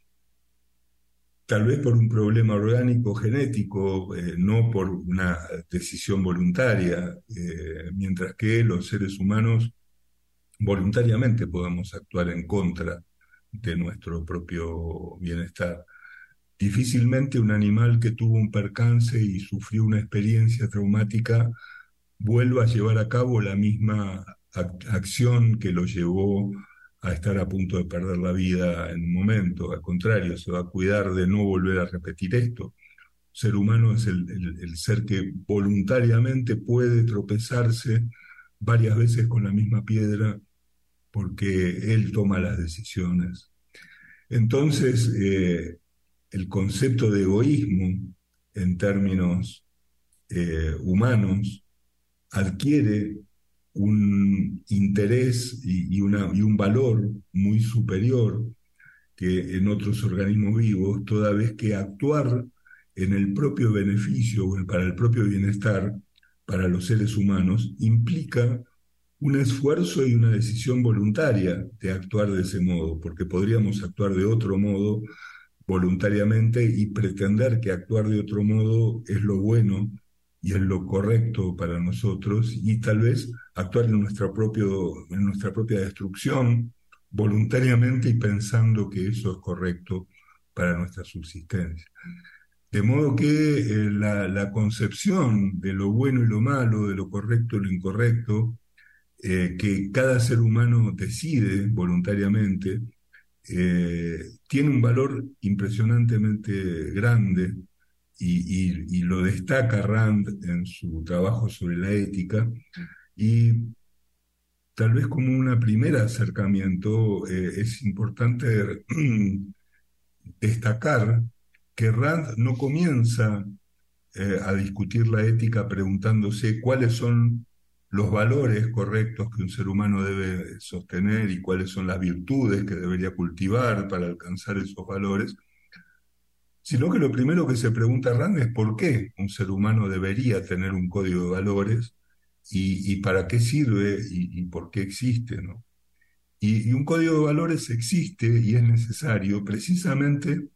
Speaker 4: tal vez por un problema orgánico genético, eh, no por una decisión voluntaria, eh, mientras que los seres humanos voluntariamente podemos actuar en contra de nuestro propio bienestar. Difícilmente un animal que tuvo un percance y sufrió una experiencia traumática vuelva a llevar a cabo la misma acción que lo llevó a estar a punto de perder la vida en un momento, al contrario, se va a cuidar de no volver a repetir esto. El ser humano es el, ser que voluntariamente puede tropezarse varias veces con la misma piedra porque él toma las decisiones. Entonces, eh, el concepto de egoísmo en términos eh, humanos adquiere un interés y, y un valor muy superior que en otros organismos vivos, toda vez que actuar en el propio beneficio o para el propio bienestar para los seres humanos implica un esfuerzo y una decisión voluntaria de actuar de ese modo, porque podríamos actuar de otro modo voluntariamente y pretender que actuar de otro modo es lo bueno y es lo correcto para nosotros y tal vez actuar en nuestra, propio, en nuestra propia destrucción voluntariamente y pensando que eso es correcto para nuestra subsistencia. De modo que eh, la, concepción de lo bueno y lo malo, de lo correcto y lo incorrecto, eh, que cada ser humano decide voluntariamente, eh, tiene un valor impresionantemente grande y, lo destaca Rand en su trabajo sobre la ética, y tal vez como un primer acercamiento eh, es importante destacar que Rand no comienza a discutir la ética preguntándose cuáles son los valores correctos que un ser humano debe sostener y cuáles son las virtudes que debería cultivar para alcanzar esos valores, sino que lo primero que se pregunta Rand es por qué un ser humano debería tener un código de valores y, para qué sirve y, por qué existe. ¿no? Y, un código de valores existe y es necesario precisamente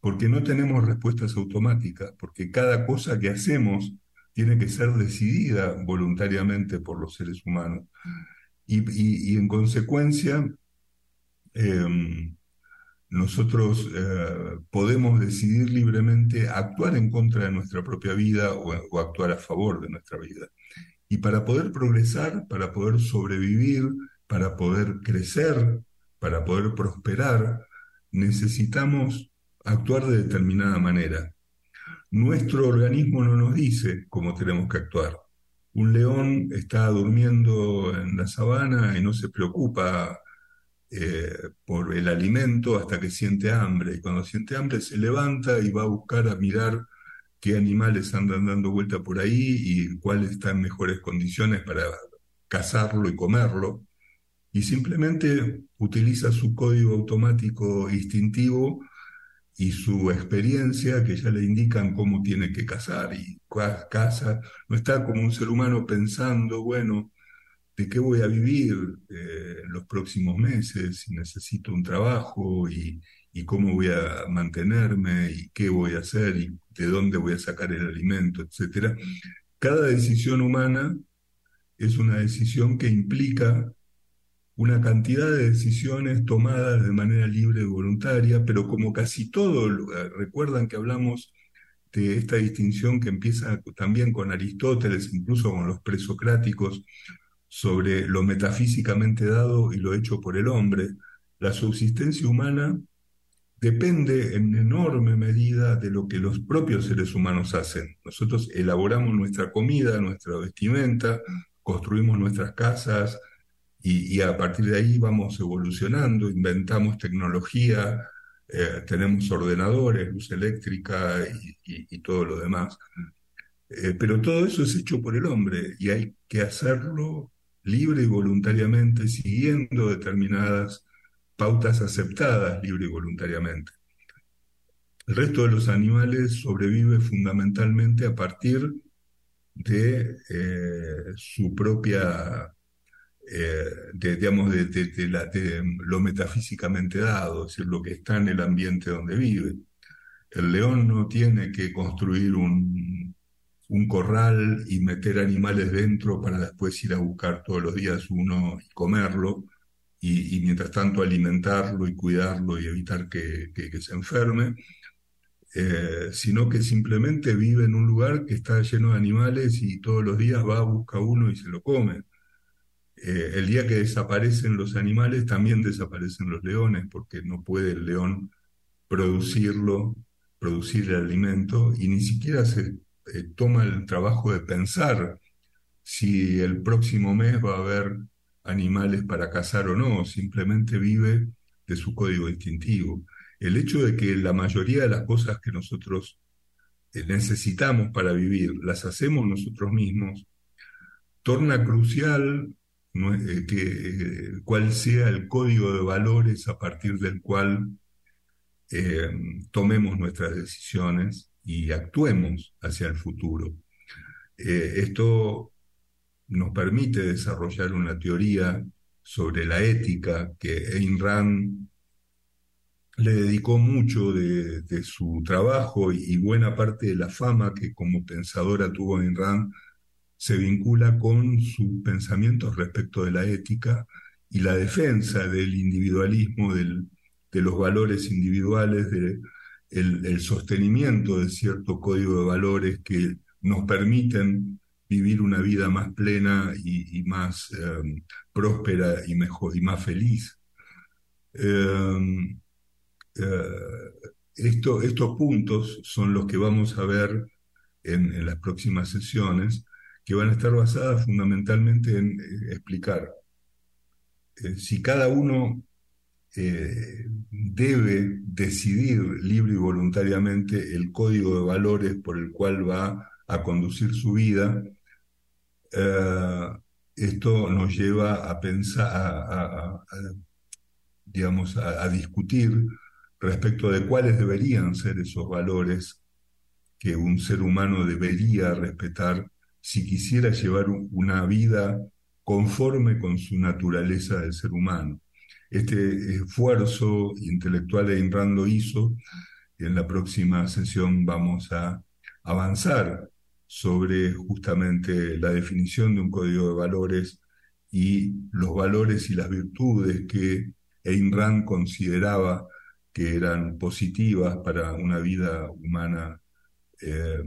Speaker 4: porque no tenemos respuestas automáticas, porque cada cosa que hacemos tiene que ser decidida voluntariamente por los seres humanos. Y, en consecuencia, em, nosotros eh, podemos decidir libremente actuar en contra de nuestra propia vida o, actuar a favor de nuestra vida. Y para poder progresar, para poder sobrevivir, para poder crecer, para poder prosperar, necesitamos actuar de determinada manera. Nuestro organismo no nos dice cómo tenemos que actuar. Un león está durmiendo en la sabana y no se preocupa eh, por el alimento hasta que siente hambre. Y cuando siente hambre se levanta y va a buscar a mirar qué animales andan dando vuelta por ahí y cuáles están mejores condiciones para cazarlo y comerlo. Y simplemente utiliza su código automático instintivo y su experiencia que ya le indican cómo tiene que cazar y caza. No está como un ser humano pensando, bueno, de qué voy a vivir eh, los próximos meses, si necesito un trabajo y, cómo voy a mantenerme y qué voy a hacer y de dónde voy a sacar el alimento, etc. Cada decisión humana es una decisión que implica una cantidad de decisiones tomadas de manera libre y voluntaria, pero como casi todo, eh, recuerdan que hablamos de esta distinción que empieza también con Aristóteles, incluso con los presocráticos, sobre lo metafísicamente dado y lo hecho por el hombre, la subsistencia humana depende en enorme medida de lo que los propios seres humanos hacen. Nosotros elaboramos nuestra comida, nuestra vestimenta, construimos nuestras casas y, a partir de ahí vamos evolucionando, inventamos tecnología, eh, tenemos ordenadores, luz eléctrica y, todo lo demás. Eh, pero todo eso es hecho por el hombre y hay que hacerlo libre y voluntariamente, siguiendo determinadas pautas aceptadas libre y voluntariamente. El resto de los animales sobrevive fundamentalmente a partir de eh, su propia, eh, de, digamos, de, de, lo metafísicamente dado, es decir, lo que está en el ambiente donde vive. El león no tiene que construir un, corral y meter animales dentro para después ir a buscar todos los días uno y comerlo, y, mientras tanto alimentarlo y cuidarlo y evitar que, se enferme, eh, sino que simplemente vive en un lugar que está lleno de animales y todos los días va, a buscar uno y se lo come. Eh, el día que desaparecen los animales, también desaparecen los leones, porque no puede el león producirlo, producir el alimento, y ni siquiera se eh, toma el trabajo de pensar si el próximo mes va a haber animales para cazar o no, simplemente vive de su código instintivo. El hecho de que la mayoría de las cosas que nosotros eh, necesitamos para vivir las hacemos nosotros mismos, torna crucial que, cuál sea el código de valores a partir del cual tomemos nuestras decisiones y actuemos hacia el futuro. Eh, esto nos permite desarrollar una teoría sobre la ética que Ayn Rand le dedicó mucho de, su trabajo y, buena parte de la fama que como pensadora tuvo Ayn Rand se vincula con sus pensamientos respecto de la ética y la defensa del individualismo, de los valores individuales, de, el, sostenimiento de cierto código de valores que nos permiten vivir una vida más plena y, más em, próspera y mejor y más feliz. Em, eh, estos puntos son los que vamos a ver en, las próximas sesiones, que van a estar basadas fundamentalmente en eh, explicar eh, si cada uno eh, debe decidir libre y voluntariamente el código de valores por el cual va a conducir su vida, esto nos lleva a pensar, digamos, a, discutir respecto de cuáles deberían ser esos valores que un ser humano debería respetar si quisiera llevar una vida conforme con su naturaleza de ser humano. Este esfuerzo intelectual de Ayn lo hizo y en la próxima sesión vamos a avanzar sobre justamente la definición de un código de valores y los valores y las virtudes que Ayn Rand consideraba que eran positivas para una vida humana eh,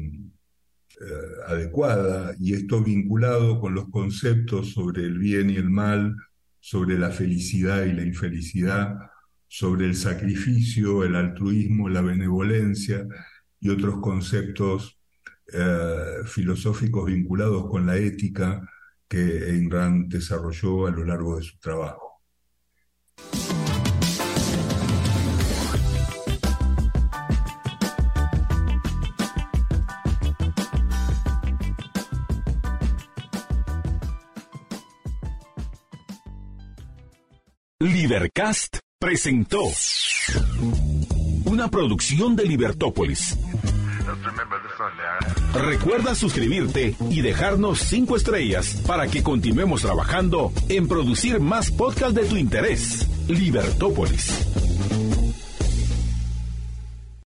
Speaker 4: eh, adecuada, y esto vinculado con los conceptos sobre el bien y el mal, sobre la felicidad y la infelicidad, sobre el sacrificio, el altruismo, la benevolencia y otros conceptos eh, filosóficos vinculados con la ética que Ayn Rand desarrolló a lo largo de su trabajo.
Speaker 5: Libercast presentó una producción de Libertópolis. Recuerda suscribirte y dejarnos cinco estrellas para que continuemos trabajando en producir más podcasts de tu interés. Libertópolis.